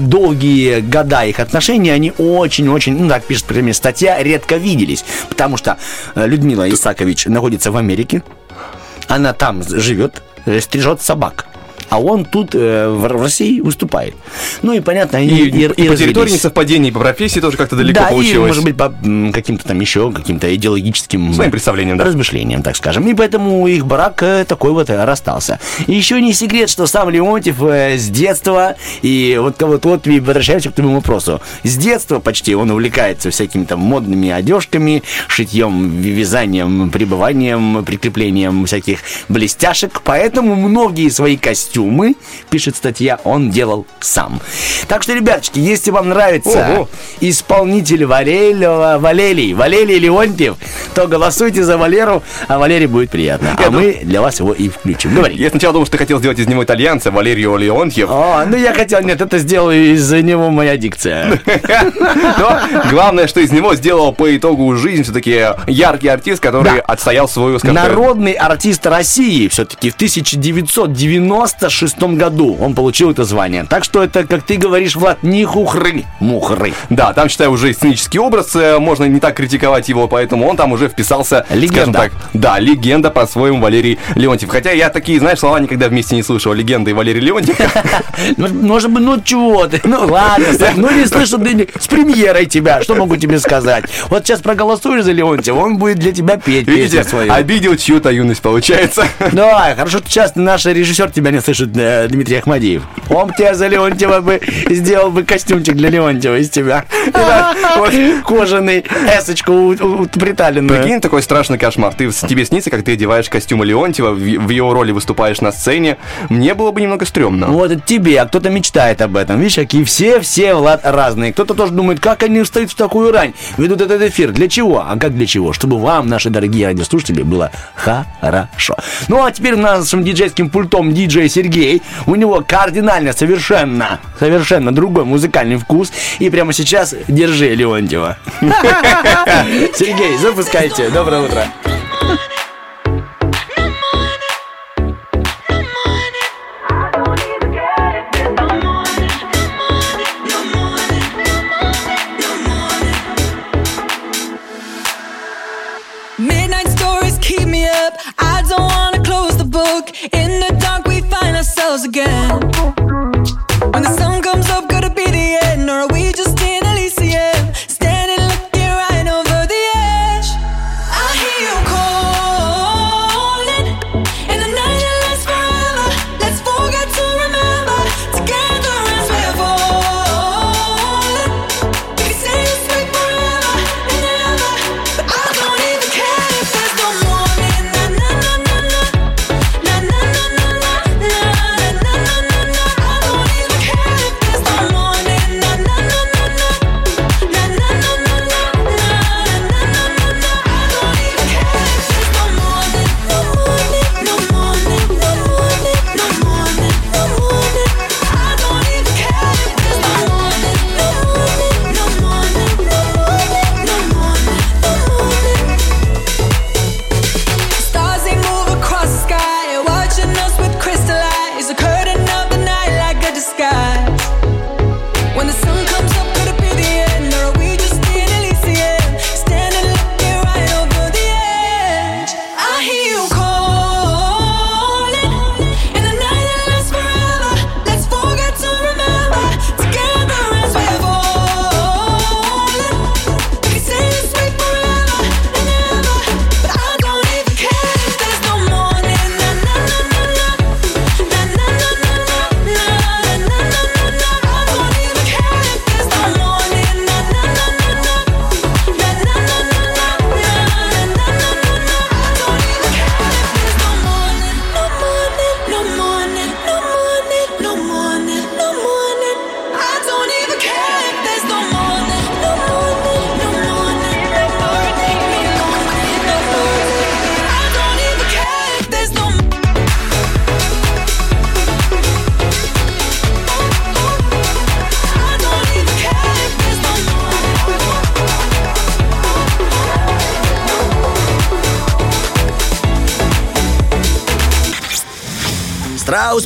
долгие года их отношений они очень-очень, ну так пишет, например, статья, редко виделись. Потому что э, Людмила Исакович находится в Америке. Она там живет, стрижет собак. А он тут э, в, в России выступает. Ну и понятно, они И, и, и по территории несовпадений, по профессии тоже как-то далеко да, и, получилось. может быть, по каким-то там еще, каким-то идеологическим... Своим представлением, да. Размышлениям, так скажем. И поэтому их брак э, такой вот э, расстался. И еще не секрет, что сам Леонтьев э, с детства, и вот, вот, вот и возвращаемся к твоему вопросу, с детства почти он увлекается всякими там модными одежками, шитьем, вязанием, прибыванием, прикреплением всяких блестяшек, поэтому многие свои костюмы, пишет статья, он делал сам. Так что, ребяточки, если вам нравится Ого. исполнитель Валерий, Валерий, Валерий Леонтьев, то голосуйте за Валеру, а Валере будет приятно. А Я мы для вас его и включим. Говори. Я сначала думал, что ты хотел сделать из него итальянца, Валерию Леонтьев. О, ну я хотел, нет, это сделал из-за него моя дикция. Но главное, что из него сделал по итогу жизнь все-таки яркий артист, который отстоял свою, скажем Народный артист России все-таки в 1996 1996 году он получил это звание. Так что это, как ты говоришь, Влад, не хухры, мухры. Да, там, считаю, уже сценический образ, э, можно не так критиковать его, поэтому он там уже вписался, Легенда. скажем так, да, легенда по-своему Валерий Леонтьев. Хотя я такие, знаешь, слова никогда вместе не слышал, легенда и Валерий Леонтьев. Ну, Может быть, ну чего ты? Ну ладно, ну не ты не- с премьерой тебя, что могу тебе сказать? Вот сейчас проголосуешь за Леонтьева, он будет для тебя петь Видите, свою. обидел чью-то юность, получается. Да, хорошо, что сейчас наш режиссер тебя не слышит, э, Дмитрий Ахмадиев. Он тебе за Леонтьева бы сделал бы костюмчик для Леонтьева из тебя. Вот Кожаный, эсочку приталенную. Прикинь, такой страшный кошмар. Ты, тебе снится, как ты одеваешь костюм Леонтьева, в, его роли выступаешь на сцене. Мне было бы немного стрёмно. Вот это тебе, а кто-то мечтает об этом. Видишь, какие все-все, Влад, разные. Кто-то тоже думает, как они встают в такую рань, ведут этот эфир. Для чего? А как для чего? Чтобы вам, наши дорогие радиослушатели, было хорошо. Ну, а теперь нашим диджейским пультом диджей Сергей. У него кардинально, совершенно, совершенно другой музыкальный вкус. И прямо сейчас держи Леонтьева. Сергей, запускайте. Доброе утро. In the dark, house again. When the sun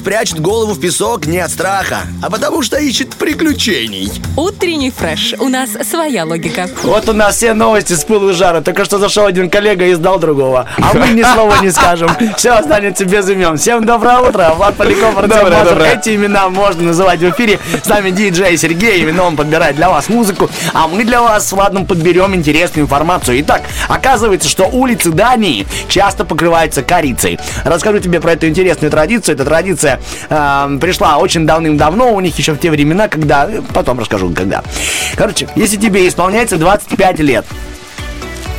прячет голову в песок не от страха, а потому что ищет приключений. Утренний фреш. У нас своя логика. Вот у нас все новости с пылу и жара. Только что зашел один коллега и сдал другого. А мы ни слова не скажем. Все останется без имен. Всем доброе утро. Влад Поляков, Артем Доброе, Мазур. доброе. Эти имена можно называть в эфире. С нами диджей Сергей. Именно он подбирает для вас музыку. А мы для вас с Владом подберем интересную информацию. Итак, оказывается, что улицы Дании часто покрываются корицей. Расскажу тебе про эту интересную традицию. Эта традиция э, пришла очень давным-давно. У них еще в те времена, когда... Потом расскажу, когда. Короче, если тебе исполняется 25 лет,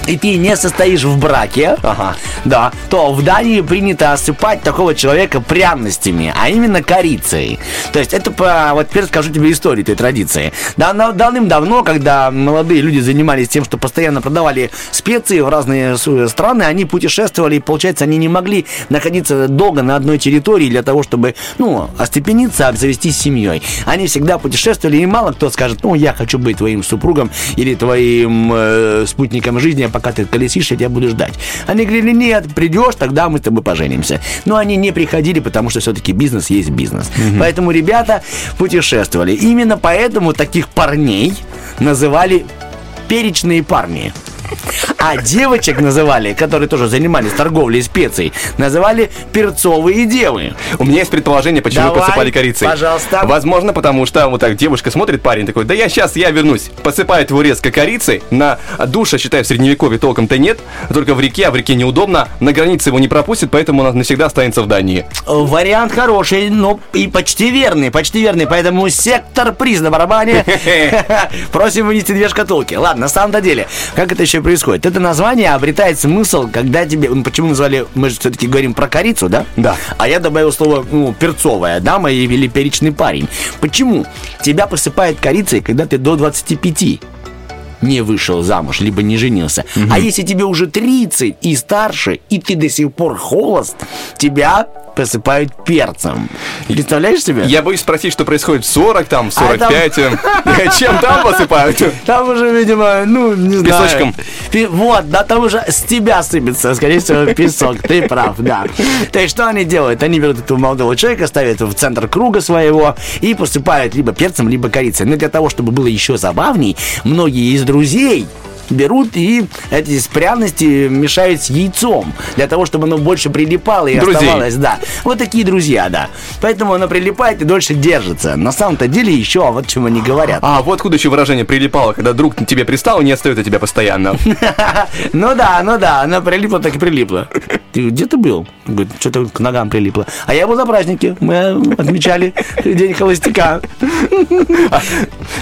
и ты не состоишь в браке, ага, да, то в Дании принято осыпать такого человека пряностями, а именно корицей. То есть это, по, вот теперь скажу тебе историю этой традиции. Да, давным-давно, когда молодые люди занимались тем, что постоянно продавали специи в разные с- страны, они путешествовали, и, получается, они не могли находиться долго на одной территории для того, чтобы, ну, остепениться, обзавестись семьей. Они всегда путешествовали, и мало кто скажет, ну, я хочу быть твоим супругом или твоим э, спутником жизни, пока ты колесишь, я тебя буду ждать. Они говорили, нет, придешь, тогда мы с тобой поженимся. Но они не приходили, потому что все-таки бизнес есть бизнес. Поэтому ребята путешествовали. Именно поэтому таких парней называли перечные парни. А девочек называли, которые тоже занимались торговлей специй, называли перцовые девы. У меня есть предположение, почему Давай, посыпали корицей. пожалуйста. Возможно, потому что вот так девушка смотрит, парень такой, да я сейчас, я вернусь. Посыпает его резко корицей. На душа, считаю, в средневековье толком-то нет. Только в реке, а в реке неудобно. На границе его не пропустит, поэтому он навсегда останется в Дании. Вариант хороший, но и почти верный, почти верный. Поэтому сектор приз на барабане. Просим вынести две шкатулки. Ладно, на самом-то деле, как это еще происходит? Это название обретает смысл, когда тебе... ну, Почему назвали... Мы же все-таки говорим про корицу, да? Да. А я добавил слово ну, перцовая дама или перечный парень. Почему? Тебя посыпает корицей, когда ты до 25 не вышел замуж, либо не женился. А если тебе уже 30 и старше, и ты до сих пор холост, тебя посыпают перцем. Представляешь себе? Я боюсь спросить, что происходит в 40, там, в А там- 45. э, Чем там посыпают? Там уже, видимо, ну, не знаю. Песочком. Вот, да, там уже с тебя сыпется, скорее всего, песок. Ты прав, да. То есть, что они делают? Они берут этого молодого человека, ставят в центр круга своего и посыпают либо перцем, либо корицей. Но для того, чтобы было еще забавней, многие из друзей берут и эти пряности мешают с яйцом, для того, чтобы оно больше прилипало и Друзей. оставалось, да. Вот такие друзья, да. Поэтому оно прилипает и дольше держится. На самом-то деле еще, а вот чем они говорят. А, вот откуда еще выражение прилипало, когда друг тебе пристал и не отстает от тебя постоянно. Ну да, ну да, она прилипла, так и Ты где ты был? Говорит, что-то к ногам прилипло. А я был на празднике. Мы отмечали День холостяка.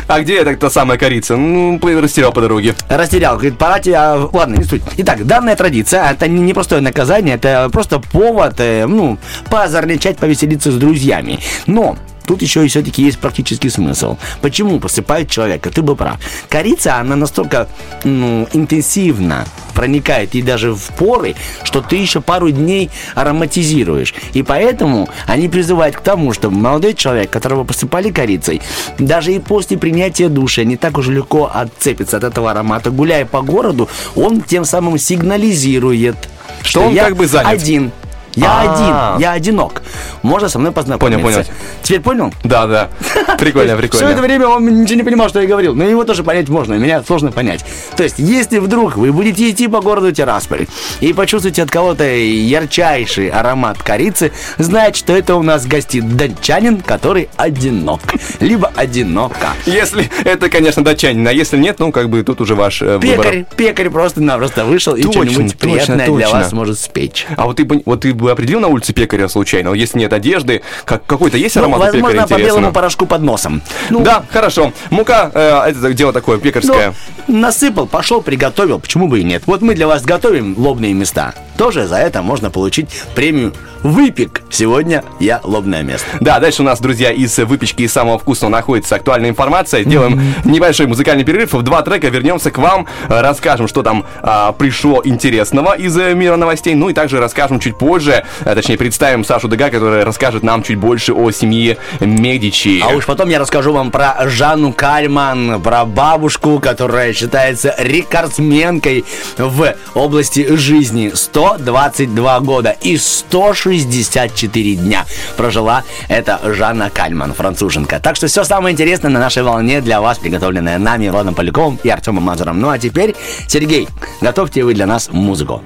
А где эта та самая корица? Ну, растерял по дороге. Растерял. Говорит, пора тебя... Ладно, не суть. Итак, данная традиция, это не простое наказание, это просто повод, э, ну, поозорничать, повеселиться с друзьями. Но Тут еще и все-таки есть практический смысл. Почему посыпают человека? Ты был прав. Корица, она настолько ну, интенсивно проникает и даже в поры, что ты еще пару дней ароматизируешь. И поэтому они призывают к тому, чтобы молодой человек, которого посыпали корицей, даже и после принятия душа не так уж легко отцепится от этого аромата. Гуляя по городу, он тем самым сигнализирует, Что он я как бы занят. один. Я А. один, я одинок. Можно со мной познакомиться. Понял, понял. Теперь понял? Да, да. Прикольно, Все это прикольно. время он ничего не понимал, что я говорил. Но его тоже понять можно, меня сложно понять. То есть, если вдруг вы будете идти по городу Тирасполь и почувствуете от кого-то ярчайший аромат корицы, знать, что это у нас гостит датчанин, который одинок. Либо одинока. Если это, конечно, датчанин, а если нет, ну, как бы тут уже ваш э, выбор. Пекарь, пекарь просто-напросто вышел и что-нибудь точно, приятное для точно. вас может спечь. А вот ты, вот ты бы определил на улице пекаря случайно? Если нет одежды, как, какой-то есть Ну, аромат у пекаря, возможно, по белому интересно? порошку под носом. Ну, Да, хорошо. Мука, э, это дело такое, пекарское. Ну, насыпал, пошел, приготовил, почему бы и нет. Вот мы для вас готовим лобные места. Тоже за это можно получить премию «Выпек». Сегодня я лобное место. Да, дальше у нас, друзья, из выпечки и самого вкусного находится актуальная информация. Делаем небольшой музыкальный перерыв. В два трека вернемся к вам, э, расскажем, что там а, пришло интересного из э, мира новостей. Ну и также расскажем чуть позже, э, точнее, представим Сашу Дега, которая расскажет нам чуть больше о семье Медичи. А уж потом я расскажу вам про Жанну Кальман, про бабушку, которая считается рекордсменкой в области жизни. 122 года и 164 дня прожила эта Жанна Кальман, француженка. Так что все самое интересное на нашей волне для вас, приготовленное нами, Владом Поляковым и Артемом Мазуром. Ну а теперь, Сергей, готовьте вы для нас музыку.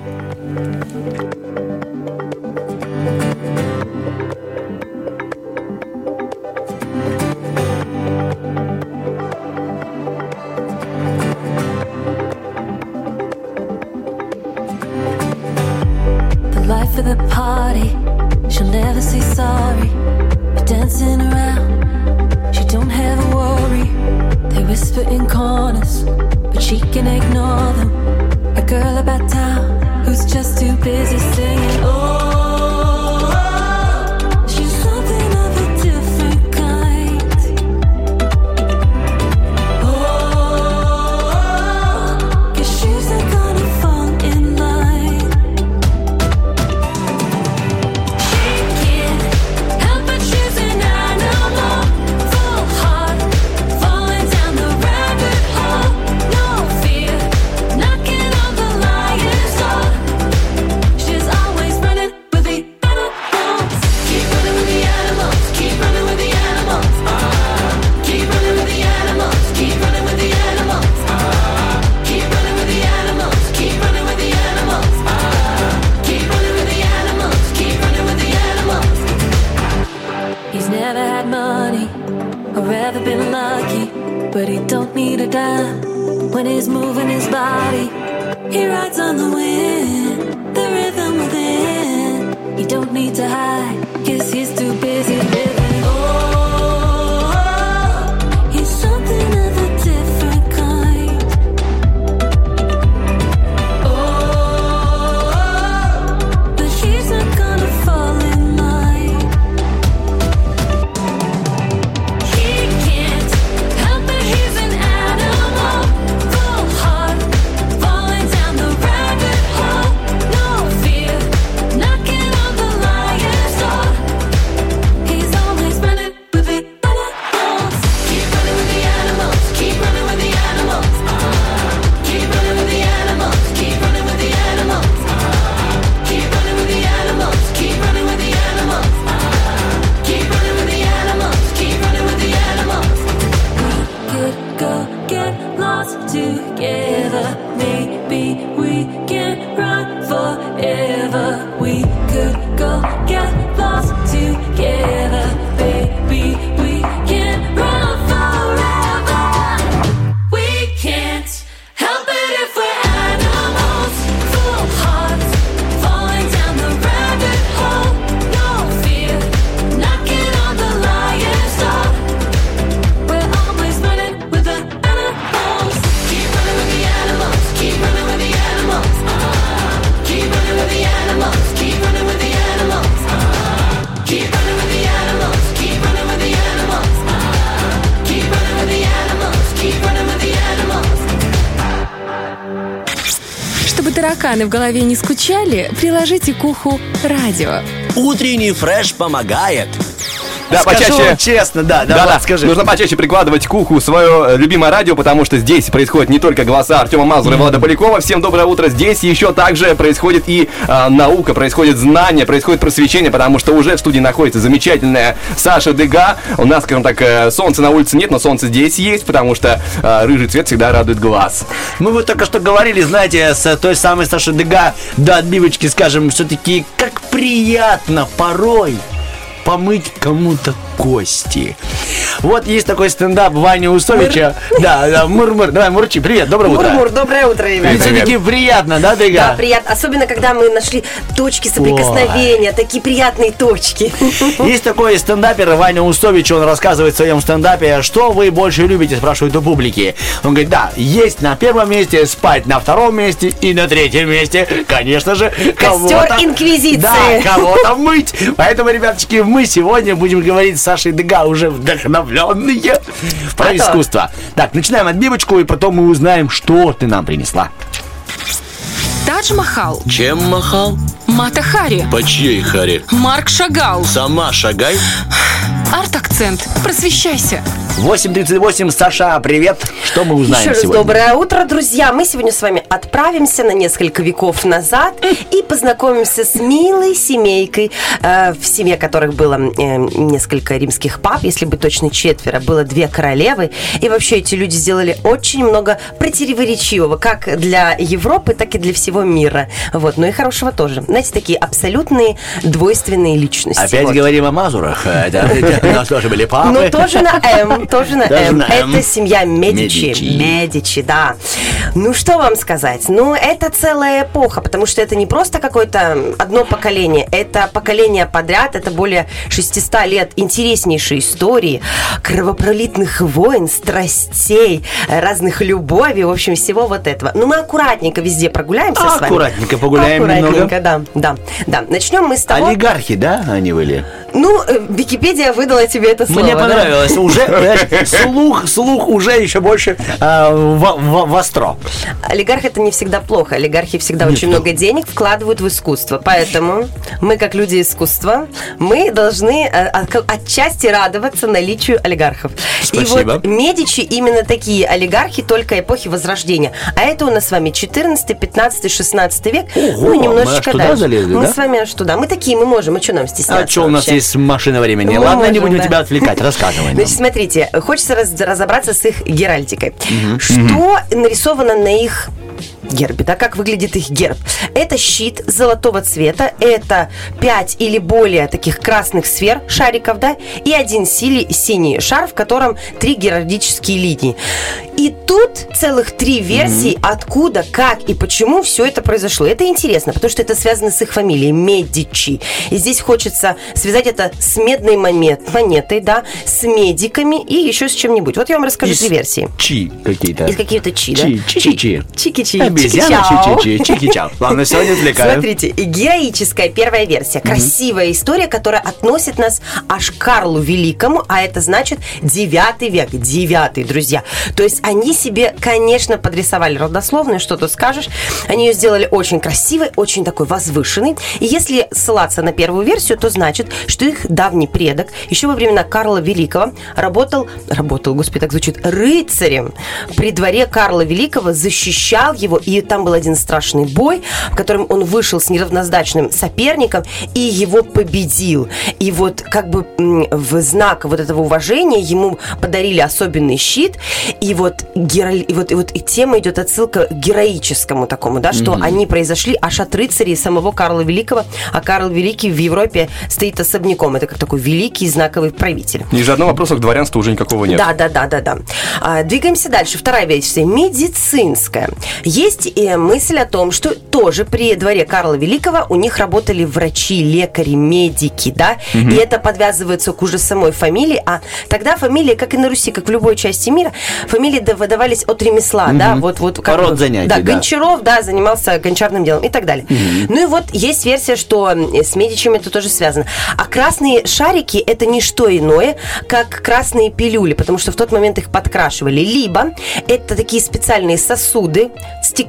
She'll never say sorry. You're dancing around. She don't have a worry. They whisper in corners, but she can ignore them. A girl about town who's just too busy singing. Oh, He rides on the wind, Чтобы тараканы в голове не скучали, приложите к уху радио. Утренний фреш помогает. Да, Скажу почаще. вам честно, да, да, Да, Влад, да, скажи. нужно почаще прикладывать к уху свое э, любимое радио, потому что здесь происходит не только голоса Артема Мазура и Влада Полякова. Всем доброе утро. Здесь еще также происходит и а, наука, происходит знание, происходит просвещение, потому что уже в студии находится замечательная Саша Дега. У нас, скажем так, э, солнца на улице нет, но солнце здесь есть, потому что э, рыжий цвет всегда радует глаз. Мы вот только что говорили, знаете, с той самой Сашей Дега до отбивочки, скажем, все-таки как приятно порой помыть кому-то кости. Вот есть такой стендап Вани Усовича. Да, да, мур-мур. Давай, Мурчи, привет, доброе утро. Мур-мур, доброе утро, ребят. Ведь все-таки приятно, да, Дега? Да, приятно. Особенно, когда мы нашли точки соприкосновения, такие приятные точки. Есть такой стендапер Ваня Усович, он рассказывает в своем стендапе, что вы больше любите, спрашивают у публики. Он говорит, да, есть на первом месте, спать на втором месте и на третьем месте, конечно же, кого-то... Инквизиции. Да, кого-то мыть. Поэтому, ребяточки, мы сегодня будем говорить с Сашей Дега уже вдохновленные про искусство. Так, начинаем отбивочку, и потом мы узнаем, что ты нам принесла. Тадж Махал, Чем махал? Мата Хари, По чьей харе? Марк Шагал, Сама шагай. арт-акцент. Просвещайся. 8.38, Саша, привет. Что мы узнаем Еще раз сегодня? доброе утро, друзья. Мы сегодня с вами отправимся на несколько веков назад и познакомимся с милой семейкой, э, в семье которых было э, несколько римских пап, если быть точно четверо, было две королевы. И вообще эти люди сделали очень много противоречивого, как для Европы, так и для всего мира. Вот, но и хорошего тоже. Знаете, такие абсолютные двойственные личности. Опять Вот. говорим о Мазурах. Это у нас тоже были папы. Ну, тоже на М, тоже на М. Это семья. Медичи. Медичи, да. Ну, что вам сказать? Ну, это целая эпоха, потому что это не просто какое-то одно поколение, это поколение подряд, это более 600 лет интереснейшей истории, кровопролитных войн, страстей, разных любовей, в общем, всего вот этого. Ну, мы аккуратненько везде прогуляемся с вами. Аккуратненько погуляем Аккуратненько, да, да, да. Начнем мы с того... Олигархи, да, они были? Ну, э, Википедия выдала тебе это слово. Мне да? понравилось. Уже, знаешь, слух, слух уже еще больше э, во- во- востро. Олигарх это не всегда плохо. Олигархи всегда Нет, очень ну. много денег вкладывают в искусство. Поэтому мы, как люди искусства, мы должны э, от- отчасти радоваться наличию олигархов. И Спасибо. вот Медичи именно такие олигархи только эпохи Возрождения. А это у нас с вами 14, 15, 16 век. Ого, ну, мы немножечко аж туда дальше. залезли, мы да? с вами аж туда. Мы такие, мы можем. А что нам стесняться А что у нас вообще? есть машина времени? Мы Ладно, не можем, будем да. тебя отвлекать, рассказывай. Значит, смотрите, хочется раз- разобраться с их геральдикой. Что нарисовано на их гербе, да, как выглядит их герб. Это щит золотого цвета, это 5 или более таких красных сфер, шариков, да, и один сили, синий шар, в котором три геральдические линии. И тут целых три версии, откуда, как и почему все это произошло. Это интересно, потому что это связано с их фамилией Медичи. И здесь хочется связать это с медной монет, монетой, да, с медиками и еще с чем-нибудь. Вот я вам расскажу Из три версии. Чи какие-то. Из каких-то чи, да? Чи, чи-чи-чи. Чики-чи. Обезьяна Чики-чау. Чики-чау. Ладно, сегодня отвлекаю. Смотрите, героическая первая версия. Красивая история, которая относит нас аж к Карлу Великому, а это значит 9 век. 9, друзья. То есть они себе, конечно, подрисовали родословную, что тут скажешь. Они ее сделали очень красивой, очень такой возвышенной. И если ссылаться на первую версию, то значит, что их давний предок еще во времена Карла Великого работал, работал, господи, так звучит, рыцарем при дворе Карла Великого, защищал его, и там был один страшный бой, в котором он вышел с неравнозначным соперником и его победил. И вот как бы в знак вот этого уважения ему подарили особенный щит, и вот, геро... и вот, и вот и тема идет отсылка к героическому такому, да, что они произошли аж от рыцарей самого Карла Великого, а Карл Великий в Европе стоит особняком. Это как такой великий знаковый правитель. Ни же одного вопроса к дворянству уже никакого нет. Да, да, да, да, да. А, двигаемся дальше. Вторая версия медицинская. Есть э, мысль о том, что тоже при дворе Карла Великого у них работали врачи, лекари, медики, да, и это подвязывается к уже самой фамилии, а тогда фамилии, как и на Руси, как в любой части мира, фамилии да- выдавались от ремесла, да, вот, вот. как Род бы- занятий, Да, да. Гончаров, да, занимался гончарным делом и так далее. Ну и вот есть версия, что с Медичами это тоже связано. А красные шарики это не что иное, как красные пилюли, потому что в тот момент их подкрашивали. Либо это такие специальные сосуды, стеклянные,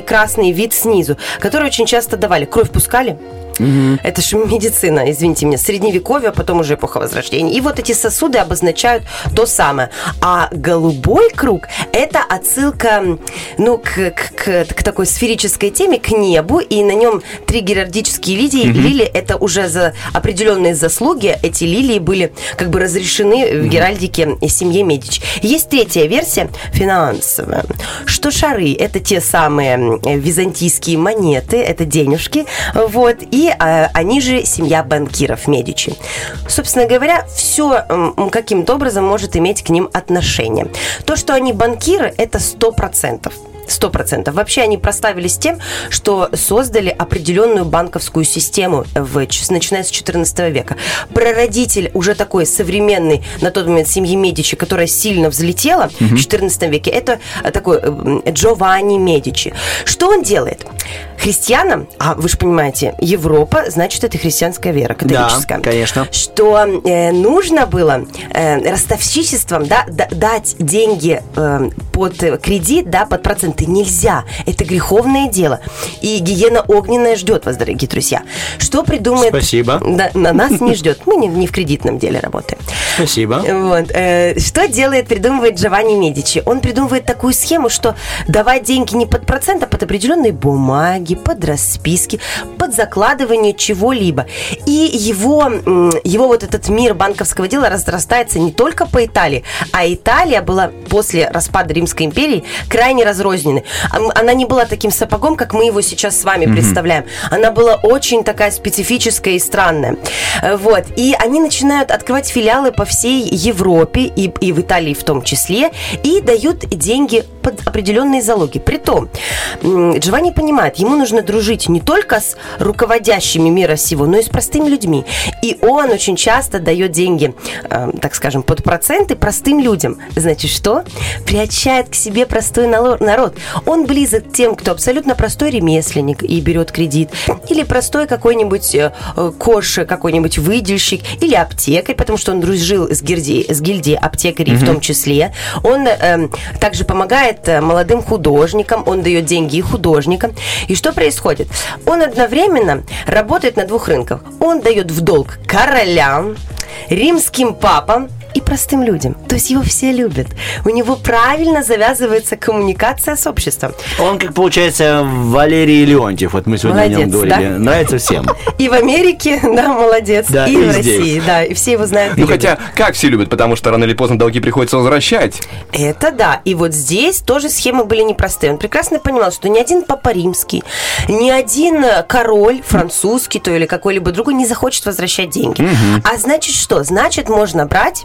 красный вид снизу, которые очень часто давали. Кровь пускали, это же медицина, извините меня, средневековье, а потом уже эпоха Возрождения. И вот эти сосуды обозначают то самое. А голубой круг – это отсылка, ну, к, к- к- к такой сферической теме, к небу, и на нем три геральдические лилии. Лилии – это уже за определенные заслуги. Эти лилии были как бы разрешены в геральдике семье Медич. Есть третья версия, финансовая, что шары – это те самые византийские монеты, это денежки, вот, и а, они же семья банкиров Медичи. Собственно говоря, все каким-то образом может иметь к ним отношение. То, что они банкиры, это сто процентов. Сто процентов. Вообще они проставились тем, что создали определенную банковскую систему, в, начиная с 14 века. Прародитель уже такой современный на тот момент семьи Медичи, которая сильно взлетела в 14 веке, это э, такой э, Джованни Медичи. Что он делает? Христианам, а вы же понимаете, Европа, значит, это христианская вера, католическая. конечно. Что э, нужно было э, ростовщичеством да, да- дать деньги э, под кредит, да, под проценты нельзя. Это греховное дело. И гиена огненная ждет вас, дорогие друзья. Что придумает... Спасибо. Да, на нас не ждет. Мы не, не в кредитном деле работаем. Спасибо. Вот. э, Что делает, придумывает Джованни Медичи? Он придумывает такую схему, что давать деньги не под процент, а под определенные бумаги, под расписки, под закладывание чего-либо. И его, его вот этот мир банковского дела разрастается не только по Италии, а Италия была после распада Римской империи крайне разрозненной. Ам- Она не была таким сапогом, как мы его сейчас с вами представляем. Она была очень такая специфическая и странная. Э, Вот. И они начинают открывать филиалы по всей Европе и, и в Италии в том числе, и дают деньги под определенные залоги. Притом, Джованни понимает, ему нужно дружить не только с руководящими мира сего, но и с простыми людьми. И он очень часто дает деньги, э, так скажем, под проценты простым людям. Значит, что? Приобщает к себе простой народ. Он близок тем, кто абсолютно простой ремесленник и берет кредит, или простой какой-нибудь э, э, кош, какой-нибудь выдельщик, или аптекарь, потому что он дружил с гильдией, с гильдией аптекарей в том числе. Он эм, также помогает э, молодым художникам, он дает деньги и художникам. И что происходит? Он одновременно работает на двух рынках. Он дает в долг королям, римским папам и простым людям. То есть его все любят. У него правильно завязывается коммуникация с обществом. Он, как получается, Валерий Леонтьев. Вот мы сегодня о нем Молодец, говорили. да? Нравится всем. И в Америке, да, молодец, Да, и, и в здесь. России, да, и все его знают. Ну, хотя, как все любят, потому что рано или поздно долги приходится возвращать. Это да. И вот здесь тоже схемы были непростые. Он прекрасно понимал, что ни один папа римский, ни один король французский, то или какой-либо другой не захочет возвращать деньги. А значит что? Значит, можно брать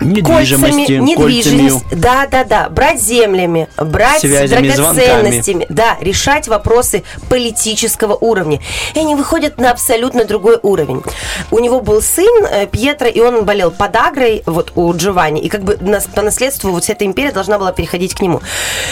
Недвижимости, кольцами, недвижимость, да, да, да, брать землями, брать Связями, драгоценностями, да, решать вопросы политического уровня. И они выходят на абсолютно другой уровень. У него был сын э, Пьетро, и он болел подагрой, вот у Джованни, и как бы нас- по наследству вот вся эта империя должна была переходить к нему.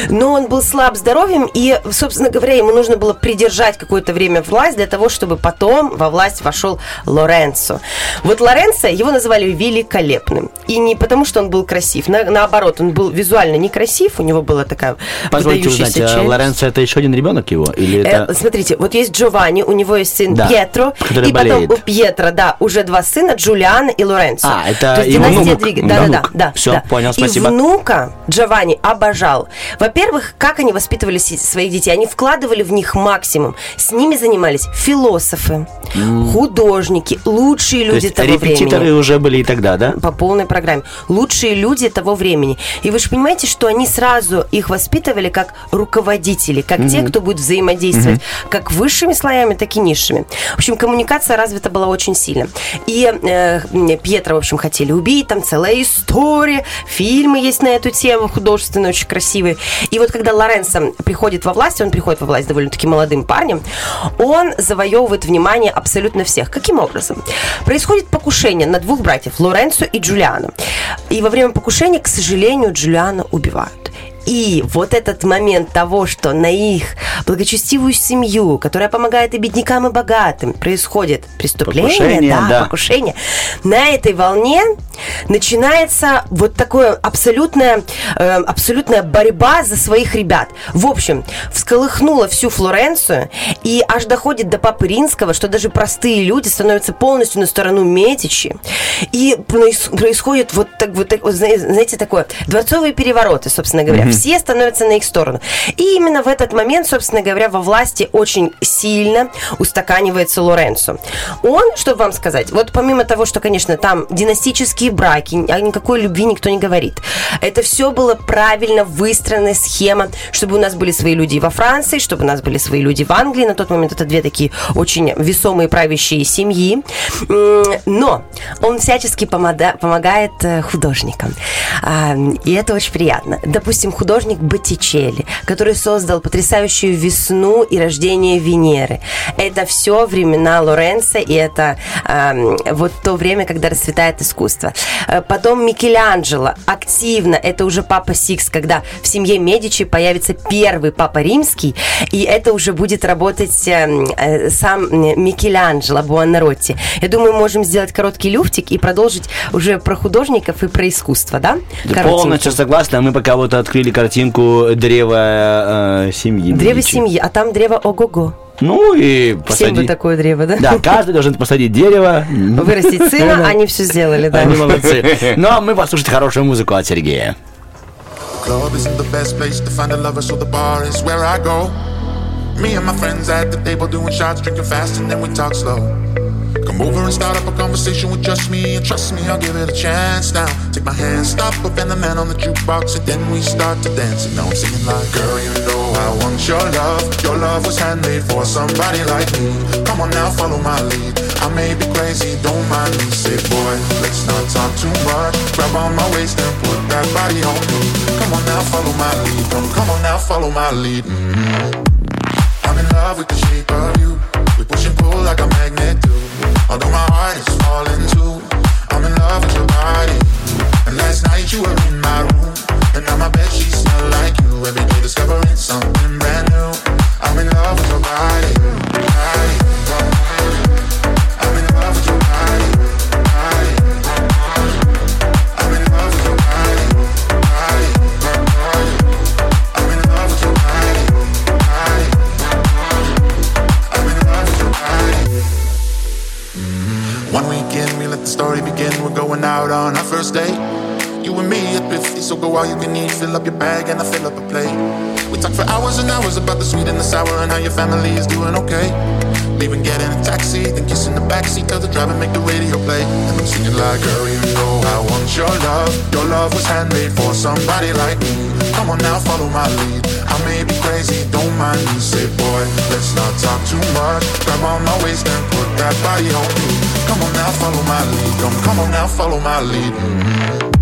Но он был слаб здоровьем, и, собственно говоря, ему нужно было придержать какое-то время власть для того, чтобы потом во власть вошел Лоренцо. Вот Лоренцо, его называли великолепным. И не потому, что он был красив. На- наоборот, он был визуально некрасив, у него была такая Позвольте узнать, а. Лоренцо это еще один ребенок его? Или Э, это... смотрите, вот есть Джованни, у него есть сын Да, Пьетро, который и потом болеет. у Пьетро, да, уже два сына, Джулиано и Лоренцо. А, это То есть его внук. двигает. Да, Да, да, да, внук. да. Понял, спасибо. И внука Джованни обожал. Во-первых, как они воспитывали своих детей? Они вкладывали в них максимум. С ними занимались философы, художники, лучшие То люди есть того репетиторы времени уже были и тогда, да? по полной программе. Лучшие люди того времени. И вы же понимаете, что они сразу их воспитывали как руководители, как те, кто будет взаимодействовать как высшими слоями, так и низшими. В общем, коммуникация развита была очень сильно. И э, Пьетро, в общем, хотели убить, там целая история, фильмы есть на эту тему, художественные, очень красивые. И вот когда Лоренцо приходит во власть, он приходит во власть довольно-таки молодым парнем, он завоевывает внимание абсолютно всех. Каким образом? Происходит покушение на двух братьев, Лоренцо и Джулиано. И во время покушения, к сожалению, Джулиано убивают. И вот этот момент того, что на их благочестивую семью, которая помогает и беднякам, и богатым, происходит преступление, Покушение, да, да. покушение, на этой волне начинается вот такое абсолютная, э, абсолютная борьба за своих ребят. В общем, всколыхнула всю Флоренцию и аж доходит до Папы Римского, что даже простые люди становятся полностью на сторону Медичи. И проис- происходит вот так вот, так, вот, знаете, такое дворцовые перевороты, собственно говоря. Все становятся на их сторону. И именно в этот момент, собственно говоря, во власти очень сильно устаканивается Лоренцо. Он, чтобы вам сказать, вот помимо того, что, конечно, там династические браки, о никакой любви никто не говорит. Это все было правильно выстроенная схема, чтобы у нас были свои люди во Франции, чтобы у нас были свои люди в Англии. На тот момент это две такие очень весомые правящие семьи. Но он всячески помогает э, художникам. А, И это очень приятно. Допустим, художник Боттичелли, который создал потрясающую весну и рождение Венеры. Это все времена Лоренцо, и это ам, вот то время, когда расцветает искусство. Э, Потом Микеланджело активно, это уже Папа Сикст, когда в семье Медичи появится первый Папа Римский, и это уже будет работать эм, э, сам э, Микеланджело Буонаротти. Я думаю, можем сделать короткий люфтик и продолжить уже про художников и про искусство, да? Коротенький. Полностью согласна. Мы пока вот открыли картинку древа э, семьи. Древо Медичи. семьи, а там древо ого-го. Ну и Всем бы посади... такое древо, да? Да, каждый должен посадить дерево. Вырастить сына, они все сделали, да. Они молодцы. Ну а мы послушать хорошую музыку от Сергея. Club isn't the best place to find a lover, so the bar is where I go. Me and my friends at the table doing shots, drinking fast, and then we talk slow. Come over and start up a conversation with just me, and trust me, I'll give it a chance now. Take my hand, stop up, and the man on the jukebox, and then we start to dance. And now I'm singing like, Girl, you know I want your love. Your love was handmade for somebody like me. Come on now, follow my lead. I may be crazy, don't mind me. Say, boy, let's not talk too much. Grab on my waist and put that body on me. Come on now, follow my lead. Come, come on now, follow my lead. Mhm. I'm in love with the shape of you. We push and pull like a do. Although my heart is falling too. I'm in love with your body. And last night you were in my lead. I may be crazy, don't mind me. Say, boy, let's not talk too much. Grab on my waist and put that body on me. Come on now, follow my lead. Come, come on now, follow my lead. Mhm.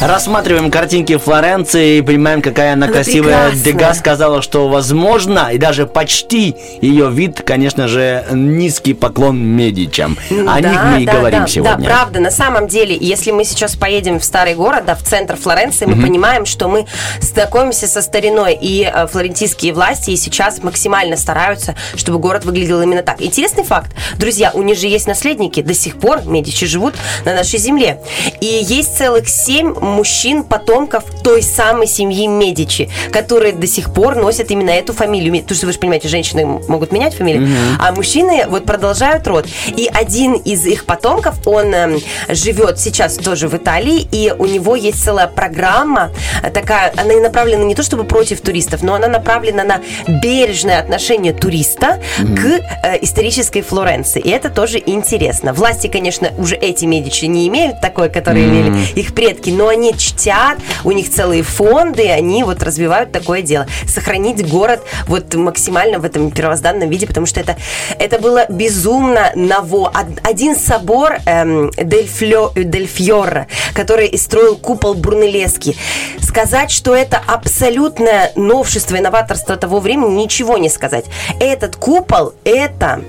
Рассматриваем картинки Флоренции и понимаем, какая она, Она красивая. прекрасная. Дега сказала, что возможно, и даже почти ее вид, конечно же, низкий поклон Медичам. О них мы и говорим да, сегодня. Да, правда. На самом деле, если мы сейчас поедем в старый город, да, в центр Флоренции, мы понимаем, что мы знакомимся со стариной. И э, флорентийские власти и сейчас максимально стараются, чтобы город выглядел именно так. Интересный факт. Друзья, у них же есть наследники. До сих пор Медичи живут на нашей земле. И есть целых семь мужчин, потомков той самой семьи Медичи, которые до сих пор носят именно эту фамилию. Потому что вы же понимаете, женщины могут менять фамилию, а мужчины вот продолжают род. И один из их потомков, он эм, живет сейчас тоже в Италии, и у него есть целая программа э, такая, она и направлена не то чтобы против туристов, но она направлена на бережное отношение туриста к э, исторической Флоренции. И это тоже интересно. Власти, конечно, уже эти Медичи не имеют такой, который имели их предки, но они чтят, у них целые фонды, они вот развивают такое дело. Сохранить город вот максимально в этом первозданном виде, потому что это, это было безумно ново. Од- Один собор эм, Дель, Флё- Дель Фьорро, который строил купол Брунеллески. Сказать, что это абсолютное новшество и новаторство того времени, ничего не сказать. Этот купол, это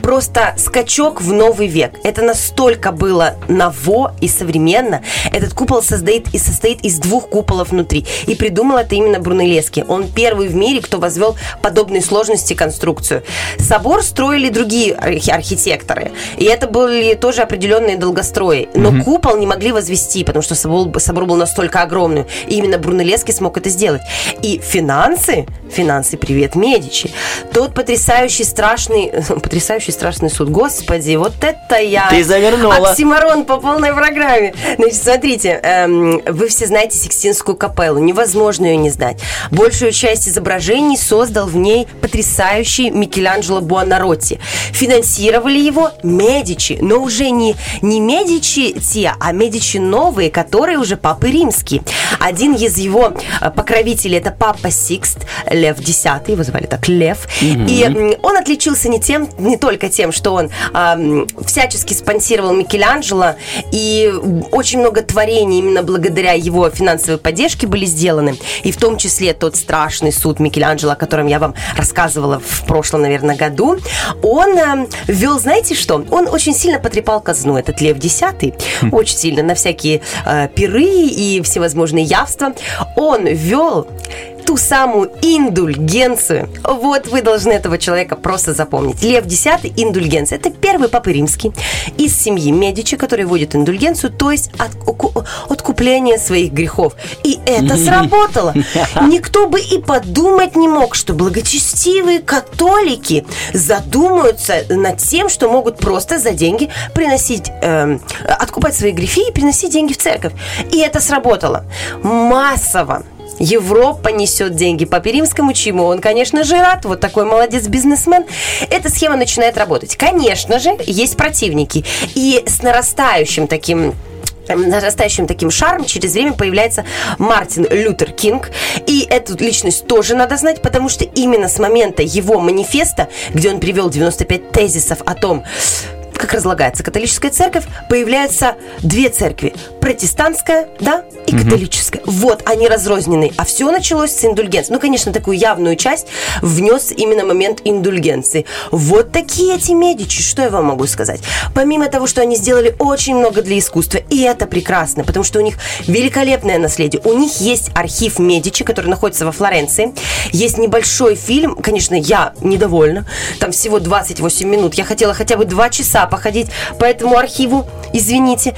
просто скачок в новый век. Это настолько было ново и современно. Этот купол состоит, и состоит из двух куполов внутри. И придумал это именно Брунеллески. Он первый в мире, кто возвел подобной сложности конструкцию. Собор строили другие архи- архитекторы. И это были тоже определенные долгострои. Но купол не могли возвести, потому что собор, собор был настолько огромный. И именно Брунеллески смог это сделать. И финансы, финансы, привет, Медичи. Тот потрясающий, страшный, потрясающий, страшный суд. Господи, вот это я... Ты завернула. Оксимарон по полной программе. Значит, смотрите, эм, вы все знаете Сикстинскую капеллу. Невозможно ее не знать. Большую часть изображений создал в ней потрясающий Микеланджело Буонаротти. Финансировали его Медичи, но уже не, не Медичи те, а Медичи новые, которые уже папы римские. Один из его э, покровителей это папа Сикст, Лев X, его звали так Лев. И м, он отличился не тем, не только тем, что он ам, всячески спонсировал Микеланджело, и очень много творений именно благодаря его финансовой поддержке были сделаны. И в том числе тот страшный суд Микеланджело, о котором я вам рассказывала в прошлом, наверное, году, он эм, ввел, знаете что? Он очень сильно потрепал казну, этот Лев X, очень сильно, на всякие э, пиры и всевозможные явства. Он ввел ту самую индульгенцию. Вот вы должны этого человека просто запомнить. Лев X индульгенция. Это первый папа римский из семьи Медичи, который вводит индульгенцию, то есть от, откупление своих грехов. И это сработало. Никто бы и подумать не мог, что благочестивые католики задумаются над тем, что могут просто за деньги приносить, эм, откупать свои грехи и приносить деньги в церковь. И это сработало. Массово. Европа несет деньги по Римскому, чему он, конечно же, рад. Вот такой молодец бизнесмен. Эта схема начинает работать. Конечно же, есть противники. И с нарастающим таким эм, нарастающим таким шарм через время появляется Мартин Лютер Кинг. И эту личность тоже надо знать, потому что именно с момента его манифеста, где он привел 95 тезисов о том, как разлагается католическая церковь, появляются две церкви. протестантская, да, и католическая. Вот, они разрознены. А все началось с индульгенции. Ну, конечно, такую явную часть внес именно момент индульгенции. Вот такие эти Медичи, что я вам могу сказать? Помимо того, что они сделали очень много для искусства, и это прекрасно, потому что у них великолепное наследие. У них есть архив Медичи, который находится во Флоренции. Есть небольшой фильм, конечно, я недовольна. Там всего 28 минут. Я хотела хотя бы 2 часа походить по этому архиву, извините.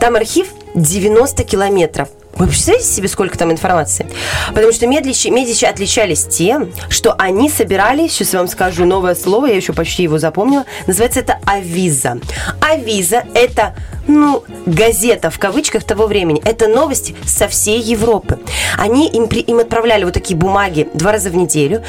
Там архив 90 километров. Вы представляете себе, сколько там информации? Потому что Медичи, Медичи отличались тем, что они собирали, сейчас я вам скажу новое слово, я еще почти его запомнила, называется это авиза. Авиза – это, ну, газета в кавычках того времени. Это новости со всей Европы. Они им, при- им отправляли вот такие бумаги два раза в неделю,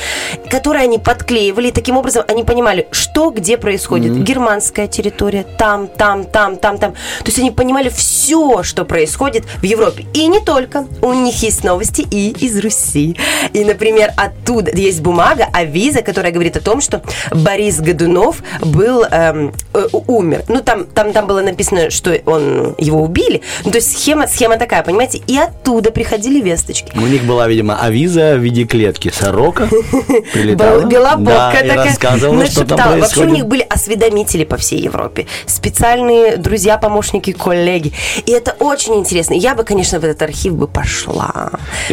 которые они подклеивали, и таким образом они понимали, что где происходит. Германская территория, там, там, там, там, там. То есть они понимали все, что происходит в Европе. И не только. У них есть новости и из Руси. И, например, оттуда есть бумага, авиза, которая говорит о том, что Борис Годунов был, эм, э, умер. Ну, там, там, там было написано, что он, его убили. Ну, то есть схема, схема такая, понимаете? И оттуда приходили весточки. У них была, видимо, авиза в виде клетки. Сорока прилетала. Бел- Белобокка да, такая рассказывала, что там нашептала. Вообще у происходит. них были осведомители по всей Европе. Специальные друзья, помощники, коллеги. И это очень интересно. Я бы, конечно, в этот архив бы пошла.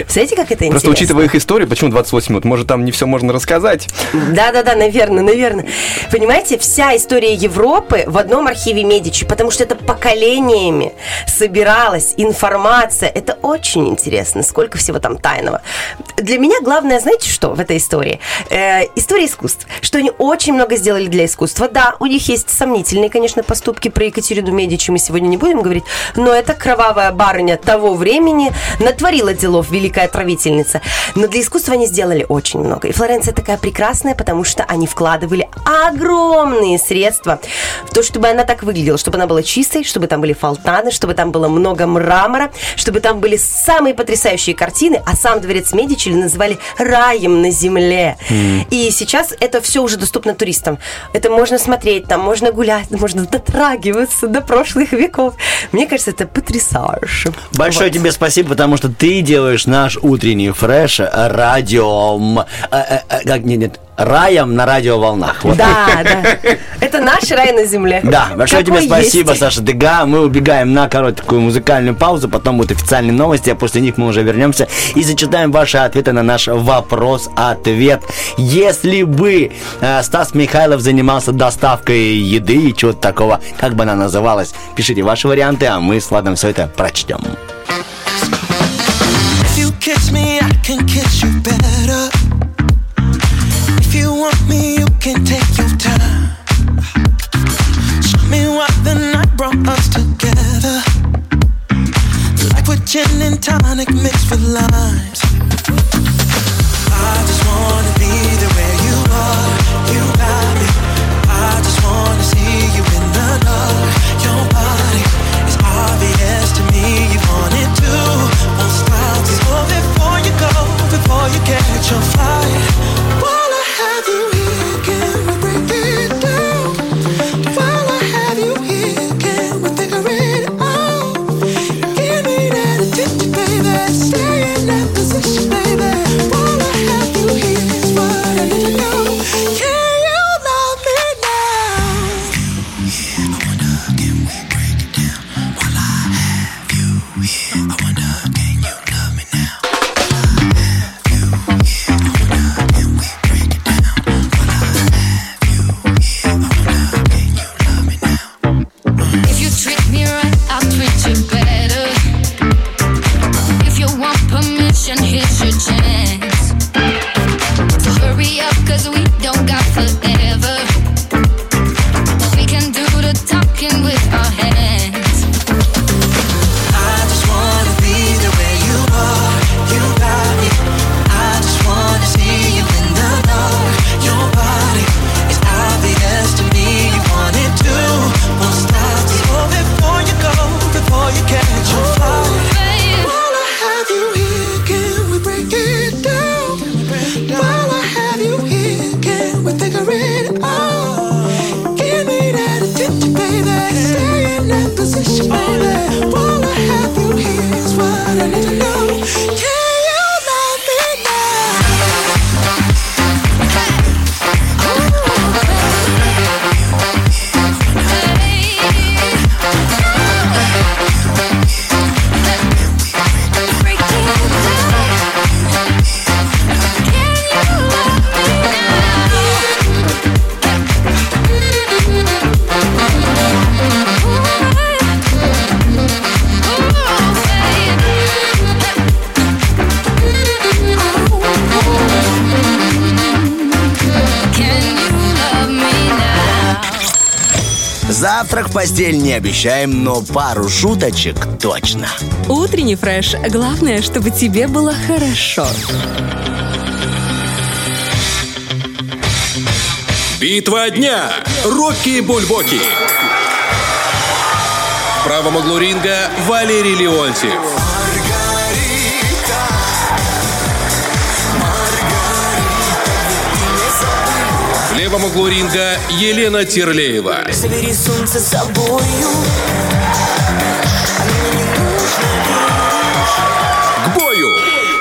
Знаете, как это Просто интересно? учитывая их историю, почему 28 минут? Может, там не все можно рассказать? Да-да-да, наверное, наверное. Понимаете, вся история Европы в одном архиве Медичи, потому что это поколениями собиралась информация. Это очень интересно, сколько всего там тайного. Для меня главное, знаете что в этой истории? Э, история искусств. Что они очень много сделали для искусства. Да, у них есть сомнительные, конечно, поступки. Про Екатерину Медичи мы сегодня не будем говорить, но это кровавая барыня того времени натворила делов, великая отравительница. Но для искусства они сделали очень много. И Флоренция такая прекрасная, потому что они вкладывали огромные средства в то, чтобы она так выглядела, чтобы она была чистой, чтобы там были фонтаны, чтобы там было много мрамора, чтобы там были самые потрясающие картины, а сам дворец Медичи называли раем на земле. И сейчас это все уже доступно туристам. Это можно смотреть, там можно гулять, можно дотрагиваться до прошлых веков. Мне кажется, это потрясающе. Большое Вот. тебе спасибо, потому что ты делаешь наш утренний фреш радиом. э, э, э, как, нет, нет, раем на радиоволнах. Вот. Да, да. Это наш рай на земле. Да, большое Какой тебе спасибо, есть. Саша Дега. Мы убегаем на короткую музыкальную паузу, потом будут официальные новости, а после них мы уже вернемся и зачитаем ваши ответы на наш вопрос-ответ. Если бы э, Стас Михайлов занимался доставкой еды и чего-то такого, как бы она называлась, пишите ваши варианты, а мы с Владом все это прочтем. Kiss me, I can kiss you better. If you want me, you can take your time. Show me what the night brought us together. Like with gin and tonic mixed with limes. В постель не обещаем, но пару шуточек точно. Утренний фреш. Главное, чтобы тебе было хорошо. Битва дня. Рокки Бульбоки. В правом углу ринга Валерий Леонтьев. Левом углу ринга Елена Терлеева. Забери солнце с собою.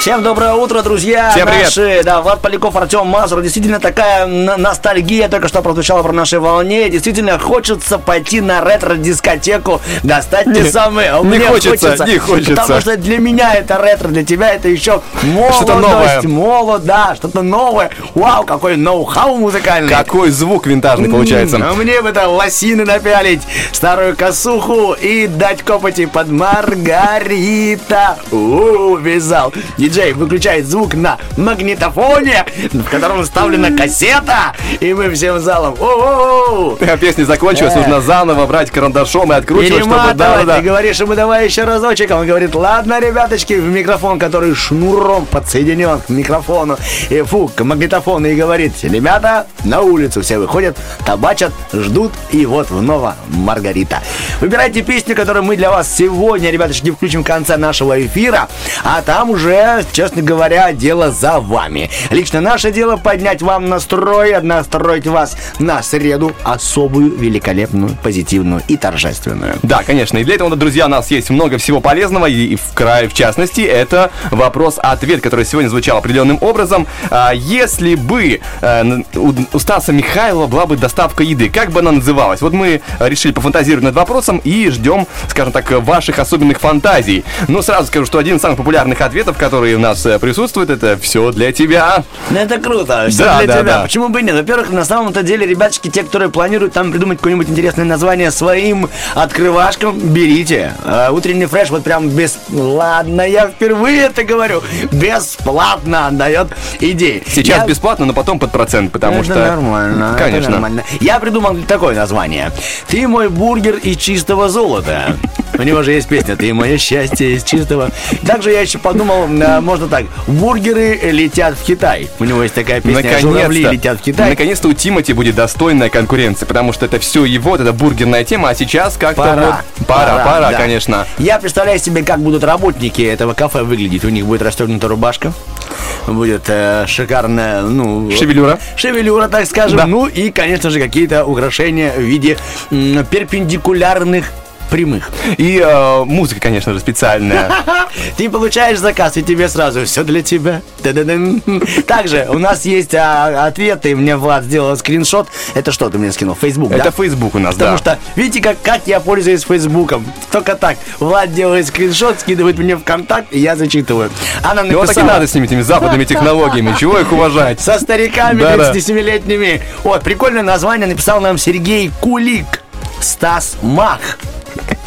Всем доброе утро, друзья! Всем привет. Наши, да, Влад Поляков, Артем Мазур. Действительно, такая ностальгия только что прозвучала про нашей волне. Действительно, хочется пойти на ретро-дискотеку, достать те самые. Не мне хочется, не хочется. Потому что для меня это ретро, для тебя это еще молодость, Что-то новое. молод, да, что-то новое. Вау, какой ноу-хау музыкальный. Какой звук винтажный получается. А мне бы это лосины напялить, старую косуху и дать копоти под Маргарита. У, вязал. Диджей выключает звук на магнитофоне, в котором вставлена кассета, и мы всем залом. О-о-о! А Песня закончилась, Э. нужно заново брать карандашом и откручивать, чтобы... Перематывать. Да-да-да. Ты говоришь ему, давай еще разочек. Он говорит, ладно, ребяточки, в микрофон, который шнуром подсоединен к микрофону, и фу, к магнитофону, и говорит, ребята, на улицу все выходят, табачат, ждут, и вот вновь Маргарита. Выбирайте песню, которую мы для вас сегодня, ребяточки, включим в конце нашего эфира, а там уже, честно говоря, дело за вами. Лично наше дело поднять вам настрой, настроить вас на среду особую, великолепную, позитивную и торжественную. Да, конечно. И для этого, друзья, у нас есть много всего полезного. И в крае, в частности, это вопрос-ответ, который сегодня звучал определенным образом. А, Если бы э, у Стаса Михайлова была бы доставка еды, как бы она называлась? Вот мы решили пофантазировать над вопросом и ждем, скажем так, ваших особенных фантазий. Но сразу скажу, что один из самых популярных ответов, которые у нас э, присутствует, это все для тебя. Ну, это круто, все Да, для да, тебя. да. Почему бы и нет? Во-первых, на самом-то деле, ребятушки, те, которые планируют там придумать какое-нибудь интересное название своим открывашкам, берите. А, утренний фреш вот прям без... Ладно, я впервые это говорю. Бесплатно отдает идеи. Сейчас Я- бесплатно, но потом под процент, потому это что... нормально. это Конечно. нормально. Я придумал такое название. Ты мой бургер из чистого золота. У него же есть песня «Ты мое счастье из чистого». Также я еще подумал, э, можно так. Бургеры летят в Китай. У него есть такая песня «Журавли летят в Китай». Наконец-то у Тимати будет достойная конкуренция, потому что это все его, вот эта бургерная тема, а сейчас как-то Пора. вот... Пора, пора, да. конечно. Я представляю себе, как будут работники этого кафе выглядеть. У них будет расстегнута рубашка. Будет э, шикарная, ну... Шевелюра. Шевелюра, так скажем. Да. Ну и, конечно же, какие-то украшения в виде м, перпендикулярных прямых. И э, музыка, конечно же, специальная. Ты получаешь заказ, и тебе сразу все для тебя. Также у нас есть а, ответы. Мне Влад сделал скриншот. Это что ты мне скинул? Facebook, Это да? Facebook у нас, Потому да. что, видите, как, как я пользуюсь Фейсбуком. Только так. Влад делает скриншот, скидывает мне в контакт, и я зачитываю. Она И вот так и написала... надо с ними, этими западными технологиями. Чего их уважать? Со стариками Да-да. 37-летними. Вот, прикольное название написал нам Сергей Кулик. Стас Мах.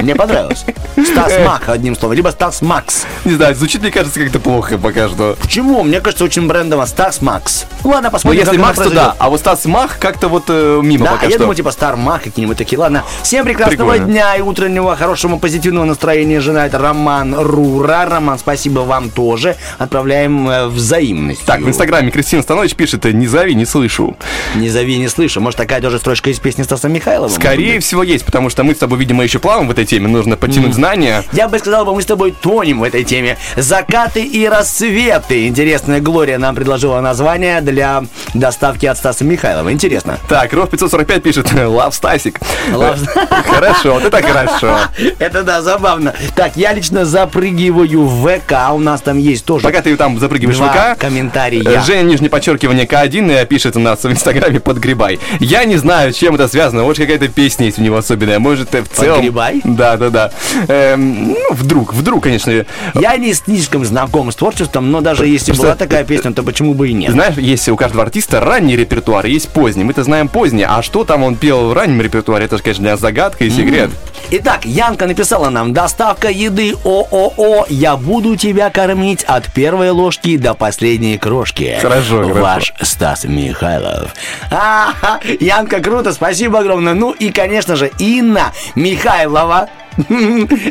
Мне понравилось. Стас Мах, одним словом. Либо Стас Макс. Не знаю, звучит, мне кажется, как-то плохо пока что. Почему? Мне кажется, очень брендово. Стас Макс. Ладно, Ну, посмотрим, если как оно Макс, то да. А вот Стас Мах как-то вот э, мимо Да, пока я что. думаю, типа Стар Мах какие-нибудь такие. Ладно. Всем прекрасного Прикольно. дня и утреннего хорошего позитивного настроения желает Роман Рура. Роман, спасибо вам тоже. Отправляем э, взаимность. Так, в инстаграме Кристина Станович пишет, не зови, не слышу. Не зови, не слышу. Может, такая тоже строчка из песни Стаса Михайлова? Скорее всего есть, потому что мы с тобой, видимо, еще плаваем в этой теме, нужно подтянуть знания. Я бы сказал, мы с тобой тонем в этой теме. Закаты и рассветы. Интересная Глория нам предложила название для доставки от Стаса Михайлова. Интересно. Так, Ров 545 пишет, лав Стасик. Лав- Хорошо, вот это хорошо. Это да, забавно. Так, я лично запрыгиваю в ВК. У нас там есть тоже Пока ты там запрыгиваешь в ВК, комментария. э, Женя, нижнее подчеркивание К1, э, пишет у нас в инстаграме подгребай. Я не знаю, чем это связано. Вот какая-то песня есть у него особенная. Может, э, в целом... Подгребай? Да, да, да. Эм, ну, вдруг, вдруг, конечно. Я не слишком знаком с творчеством, но даже если Просто- была такая песня, то почему бы и нет? Знаешь, есть у каждого артиста ранний репертуар, есть поздний. Мы-то знаем поздний. А что там он пел в раннем репертуаре, это же, конечно, для нас загадка и секрет. Итак, Янка написала нам «Доставка еды ООО. Я буду тебя кормить от первой ложки до последней крошки». Хорошо, хорошо. Ваш Стас Михайлов. А, Янка, круто, спасибо огромное. Ну и, конечно же, Инна Михайлова.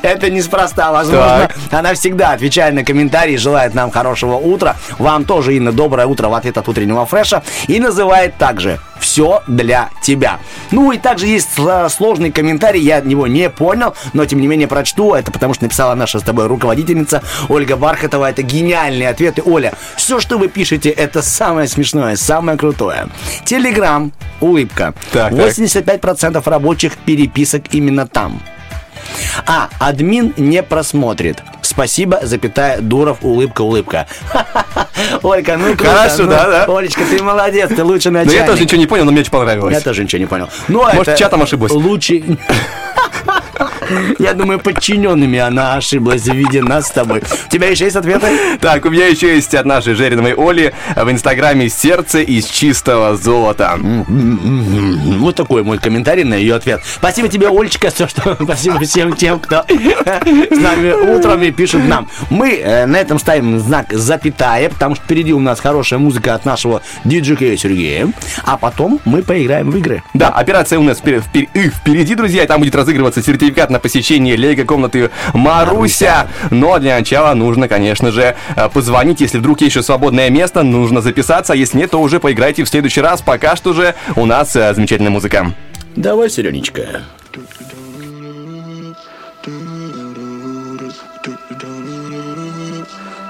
Это неспроста, возможно. Она всегда отвечает на комментарии, желает нам хорошего утра. Вам тоже, Инна, доброе утро в ответ от утреннего фреша. И называет также «Все для тебя». Ну и также есть сл- сложный комментарий, я его не понял, но тем не менее прочту. Это потому что написала наша с тобой руководительница Ольга Бархатова. Это гениальные ответы. Оля, все, что вы пишете, это самое смешное, самое крутое. Телеграм, улыбка. Так, так. 85% рабочих переписок именно там. А, админ не просмотрит. Спасибо, запятая, Дуров, улыбка, улыбка. Олька, ну. Хорошо, ну, да, да. Олечка, ты молодец, ты лучший Но начальник. я тоже ничего не понял, но мне очень понравилось. Я тоже ничего не понял. Ну, Может, это чатом ошиблась. Лучший... Я думаю, подчиненными она ошиблась в виде нас с тобой. У тебя еще есть ответы? Так, у меня еще есть от нашей Жериновой Оли в инстаграме «Сердце из чистого золота». Вот такой мой комментарий на ее ответ. Спасибо тебе, Олечка, все, что... Спасибо всем тем, кто с нами утром и пишет нам. Мы э, на этом ставим знак запятая, потому что впереди у нас хорошая музыка от нашего диджея Сергея. А потом мы поиграем в игры. Да, операция у нас впер- впер- и впереди, друзья, и там будет разыгрываться сертификат на посещение лего-комнаты Маруся. Но для начала нужно, конечно же, э, позвонить. Если вдруг есть еще свободное место, нужно записаться. А если нет, то уже поиграйте в следующий раз. Пока что же у нас э, замечательная музыка. Давай, Серенечка.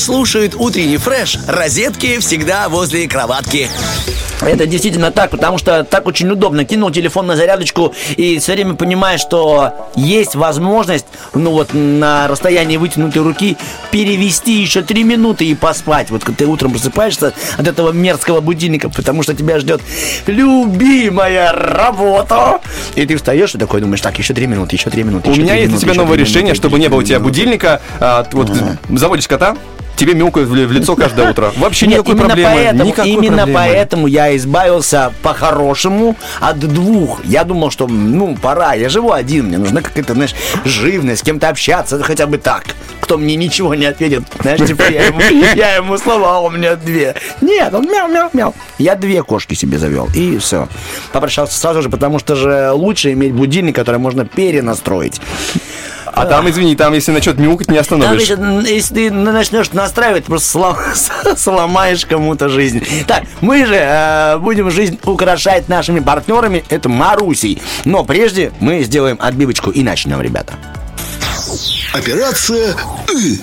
слушает утренний фреш, розетки всегда возле кроватки. Это действительно так, потому что так очень удобно. Кинул телефон на зарядочку и все время понимаешь, что есть возможность, ну вот на расстоянии вытянутой руки перевести еще три минуты и поспать. Вот когда ты утром просыпаешься от этого мерзкого будильника, потому что тебя ждет любимая работа. И ты встаешь и такой думаешь, так, еще три минуты, еще три минуты. У меня есть для тебя новое решение, чтобы не было у тебя будильника. А, вот заводишь кота, тебе мяукают в в лицо каждое утро. Вообще Нет, никакой именно проблемы. Поэтому, никакой именно проблемы. поэтому я избавился по-хорошему от двух. Я думал, что, ну, пора. Я живу один, мне нужна какая-то, знаешь, живность, с кем-то общаться, хотя бы так. Кто мне ничего не ответит. Знаешь, типа я ему, я ему слова, у меня две. Нет, он мяу-мяу-мяу. Я две кошки себе завел, и все. Попрощался сразу же, потому что же лучше иметь будильник, который можно перенастроить. А там, извини, там, если начнет мяукать, не Там остановишь. еще, м, если ты начнешь настраивать, ты просто слом- сломаешь кому-то жизнь. Так, мы же э, будем жизнь украшать нашими партнерами, это Марусей. Но прежде мы сделаем отбивочку и начнем, ребята. Операция «Ы».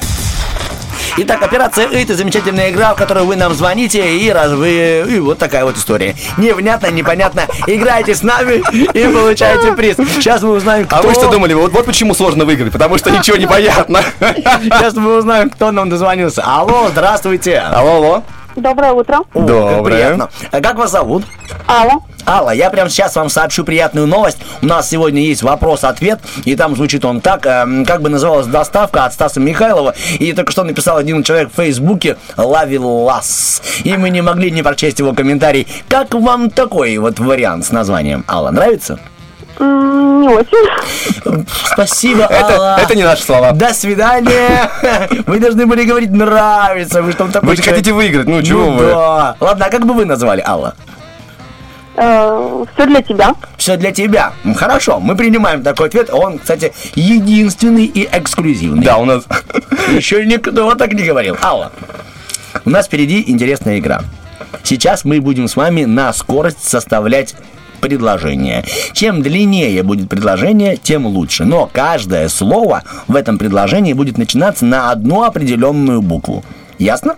Итак, операция «И» — это замечательная игра, в которой вы нам звоните, и, раз вы... и вот такая вот история. Невнятно, непонятно. Играйте с нами и получаете приз. Сейчас мы узнаем, кто... А вы что думали? Вот, вот почему сложно выиграть, потому что ничего не понятно. Сейчас мы узнаем, кто нам дозвонился. Алло, здравствуйте. Алло, алло. Доброе утро. О, как Доброе. приятно. А как вас зовут? Алла. Алла, я прямо сейчас вам сообщу приятную новость. У нас сегодня есть вопрос-ответ, и там звучит он так, эм, как бы называлась доставка от Стаса Михайлова. И только что написал один человек в Фейсбуке «Лавилас». И мы не могли не прочесть его комментарий. Как вам такой вот вариант с названием? Алла, нравится? Не очень. Спасибо, Это, Алла. это не наши слова. До свидания. Вы должны были говорить «нравится». Вы что там такое Вы же хотите выиграть, ну чего вы? Да. Ладно, а как бы вы назвали, Алла? Все для тебя. Все для тебя. Хорошо, мы принимаем такой ответ. Он, кстати, единственный и эксклюзивный. Да, у нас... Еще никто так не говорил. Алла, у нас впереди интересная игра. Сейчас мы будем с вами на скорость составлять предложение. Чем длиннее будет предложение, тем лучше. Но каждое слово в этом предложении будет начинаться на одну определенную букву. Ясно?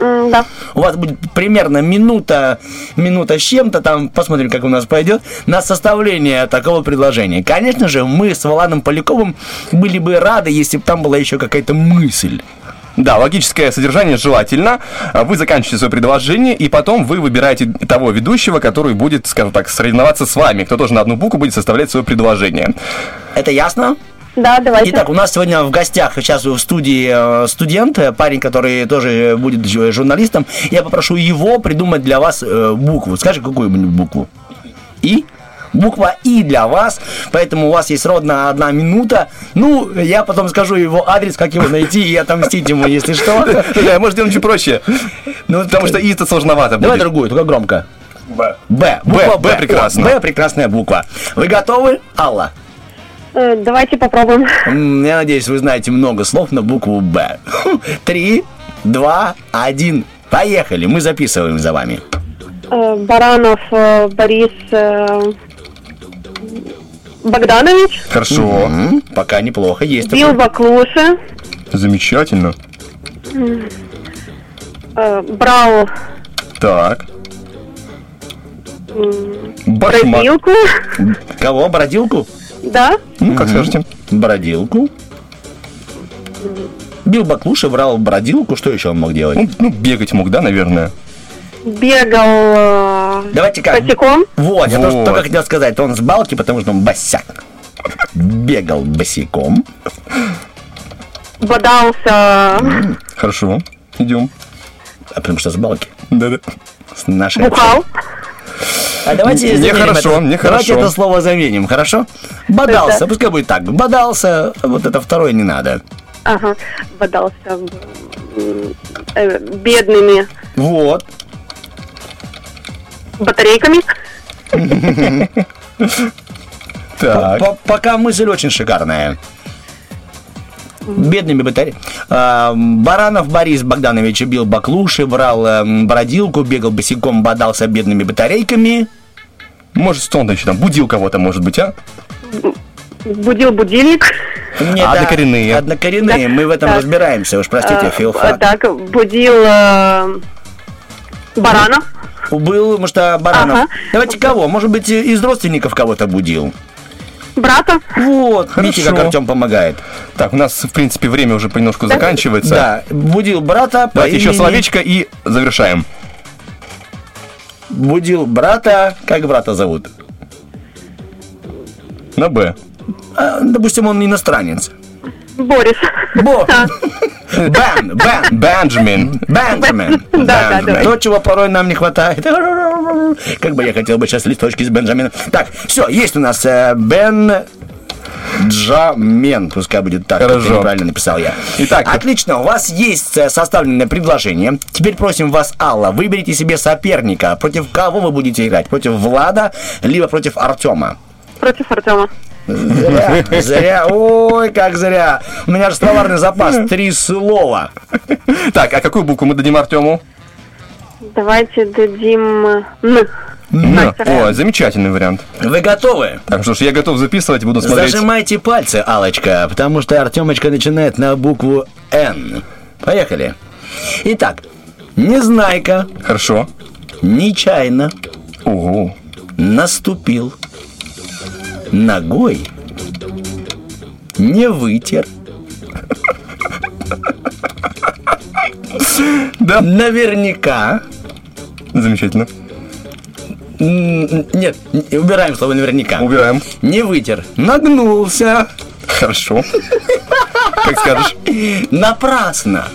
Да. У вас будет примерно минута, минута с чем-то, там посмотрим, как у нас пойдет, на составление такого предложения. Конечно же, мы с Валаном Поляковым были бы рады, если бы там была еще какая-то мысль. Да, логическое содержание желательно. А Вы заканчиваете свое предложение, и потом вы выбираете того ведущего, который будет, скажем так, соревноваться с вами, кто тоже на одну букву будет составлять свое предложение. Это ясно? Да, давайте. Итак, у нас сегодня в гостях сейчас в студии э, студент, э, парень, который тоже будет журналистом. Я попрошу его придумать для вас э, букву. Скажи какую-нибудь букву. И? Буква И для вас, поэтому у вас есть ровно одна минута. Ну, я потом скажу его адрес, как его найти и отомстить ему, если что. Может, сделаем чуть проще. Ну, Потому что И-то сложновато Давай другую, только громко. Б. Б. Буква Б прекрасно. Б прекрасная буква. Вы готовы, Алла? Э, Давайте попробуем. Я надеюсь, вы знаете много слов на букву Б. Три, два, один. Поехали, мы записываем за вами. Э, Баранов э, Борис Богданович. Хорошо. М, Пока неплохо, есть Бил такой. Баклуши. Замечательно. э, Брал Так. Башмак. Бродилку. Кого? Бродилку? Да. Ну, как скажете. Бродилку. Бил Баклуши, брал бродилку. Что еще он мог делать? Ну, ну, бегать мог, да, наверное. Бегал э, Давайте как? босиком. Вот, я тоже Вот. только хотел сказать, он с балки, потому что он босяк. Бегал босиком. Бодался Хорошо. Идем. А потому что с балки. Да-да. С нашей Бухал. А давайте заменим Нехорошо, это. нехорошо. Давайте это слово заменим, хорошо? Бодался, пускай будет так. Бодался, вот это второе не надо. Ага. Бодался э, бедными Вот. Батарейками. Так. По- Пока мысль очень шикарная. Бедными батареи. А, Баранов Борис Богданович бил баклуши, брал эм, бродилку, бегал босиком, бодался бедными батарейками. Может, что он еще там будил кого-то, может быть, а? Будил будильник. Не, А однокоренные? Однокоренные, мы в этом Так. разбираемся, уж простите, Э, филфак. Так, будил э, Баранов. Был, может, а, Баранов. Ага. Давайте кого? Может быть, из родственников кого-то будил? Брата. Вот, видите, как. Артем помогает. Так, у нас, в принципе, время уже понемножку заканчивается. Да, будил брата по Давайте еще имени- словечко и завершаем. Будил брата, как брата зовут? На Б. А, допустим, он иностранец. Борис. Бо. Бен, Бен, Бенджамин. Бенджамин. Да, да, да. То, чего порой нам не хватает. Как бы я хотел бы сейчас листочки с Бенджамином. Так, все, есть у нас э, Бен... Джамен, пускай будет так, как Хорошо. неправильно написал я. Итак. Отлично, у вас есть э, составленное предложение. Теперь просим вас, Алла, выберите себе соперника. Против кого вы будете играть? Против Влада, либо против Артема? Против Артема. Зря, зря, ой, как зря. У меня же словарный запас, три слова. Так, а какую букву мы дадим Артему? Давайте дадим Н. Ну, О, замечательный вариант. Вы готовы? Так что ж, я готов записывать, буду смотреть. Зажимайте пальцы, Алочка, потому что Артемочка начинает на букву Н. Поехали. Итак, Незнайка Хорошо. нечаянно Ого. наступил ногой, не вытер. Да. Наверняка. Замечательно. Нет, убираем слово наверняка. Убираем. Не вытер. Нагнулся. Хорошо. Как скажешь. Напрасно.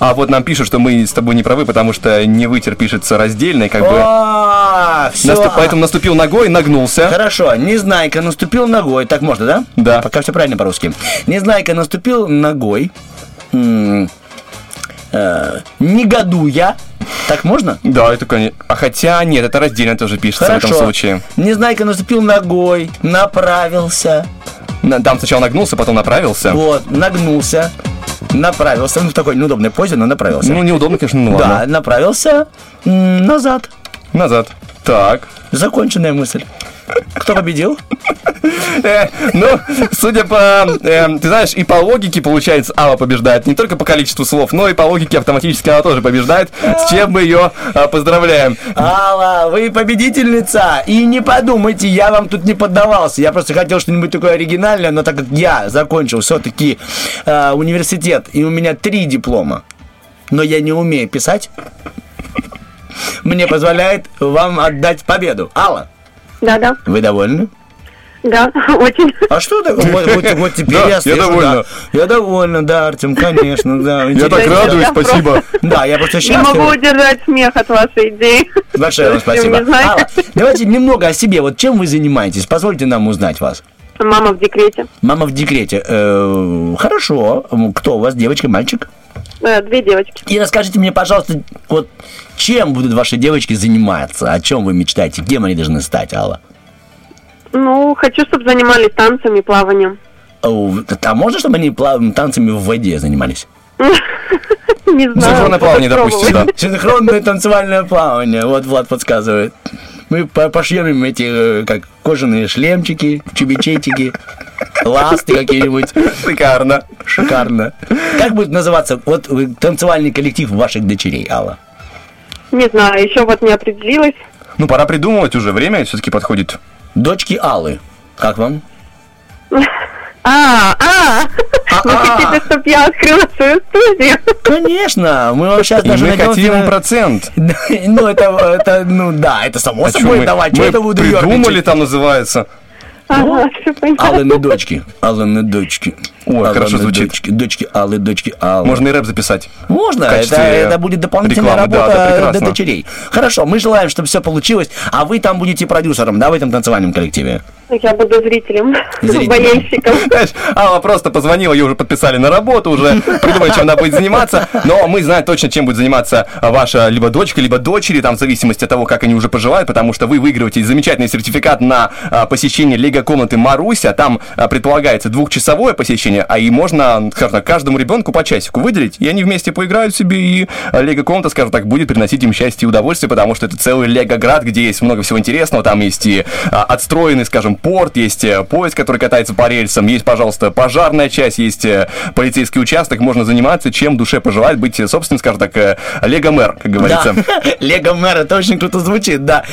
А вот нам пишут, что мы с тобой не правы, потому что не вытер пишется раздельно, и как бы... А. Наступ- Поэтому наступил ногой, нагнулся. Хорошо, Незнайка наступил ногой. Так можно, да? Да. Пока все правильно по-русски. Незнайка наступил ногой. э, Негодуя. Так можно? Да, это, конечно. А хотя нет, это раздельно тоже пишется в этом Хорошо. случае. Незнайка наступил ногой, направился. Там сначала нагнулся, потом направился. Вот, нагнулся, направился. Ну, в такой неудобной позе, но направился. Ну, неудобно, конечно, ну да, ладно. направился м, назад. Назад. Так. Законченная мысль. Кто победил? Э, ну, судя по... э, ты знаешь, и по логике, получается, Алла побеждает. Не только по количеству слов, но и по логике автоматически она тоже побеждает. С чем мы ее э, поздравляем. Алла, вы победительница! И не подумайте, я вам тут не поддавался. Я просто хотел что-нибудь такое оригинальное, но так как я закончил все-таки университет, и у меня три диплома, но я не умею писать, мне позволяет вам отдать победу. Алла, Да-да. вы довольны? Да, очень. А что такое? Вот, вот- вот теперь Да, я я слышу, довольна. да. Я довольна, да, Артем, конечно, да. Я так радуюсь, Я спасибо. Да, я просто Не могу счастлив. удержать смех от вашей идеи. Большое вам спасибо. Алла, давайте немного о себе. Вот чем вы занимаетесь? Позвольте нам узнать вас. Мама в декрете. Мама в декрете. Э, хорошо. Кто у вас, девочка, мальчик? Э, Две девочки. И расскажите мне, пожалуйста, вот чем будут ваши девочки заниматься? О чем вы мечтаете? Кем они должны стать, Алла? Ну, хочу, чтобы занимались танцами, плаванием. А можно, чтобы они плав- танцами в воде занимались? Не знаю. Синхронное плавание, допустим, да. Синхронное танцевальное плавание. Вот Влад подсказывает. Мы по- пошьем им эти, э, как кожаные шлемчики, чубичетики, ласты какие-нибудь. Шикарно. Шикарно. Как будет называться вот э, танцевальный коллектив ваших дочерей, Алла? Не знаю, еще вот не определилась. Ну, пора придумывать уже, время все-таки подходит. Дочки Аллы. Как вам? А, а, вы хотите, чтобы я открыла свою студию? Конечно, мы вам сейчас даже мы хотим процент. Ну, это, это, ну да, это само А собой мы, давать. Что это буду придумали, там называется. Ага, понятно. Аллы дочки. Аллы дочки. Ой, Аллы хорошо звучит. Дочки, дочки Аллы, дочки Аллы. Можно и рэп записать. Можно, это, это будет дополнительная рекламы, работа да, для дочерей. Хорошо, мы желаем, чтобы все получилось, а вы там будете продюсером, да, в этом танцевальном коллективе? Я буду зрителем, болельщиком. Алла просто позвонила, ее уже подписали на работу, уже придумали, чем она будет заниматься. Но мы знаем точно, чем будет заниматься ваша либо дочка, либо дочери, там в зависимости от того, как они уже поживают, потому что вы выигрываете замечательный сертификат на а, посещение лего-комнаты Маруся. Там а, предполагается двухчасовое посещение, а и можно, скажем так, каждому ребенку по часику выделить, и они вместе поиграют себе, и лего-комната, скажем так, будет приносить им счастье и удовольствие, потому что это целый лего-град, где есть много всего интересного, там есть и а, отстроенный, скажем, порт, есть э, поезд, который катается по рельсам, есть, пожалуйста, пожарная часть, есть э, полицейский участок, можно заниматься, чем душе пожелает быть, э, собственно, скажем так, лего-мэр, как говорится. Да. Лего мэр, это очень круто звучит, да.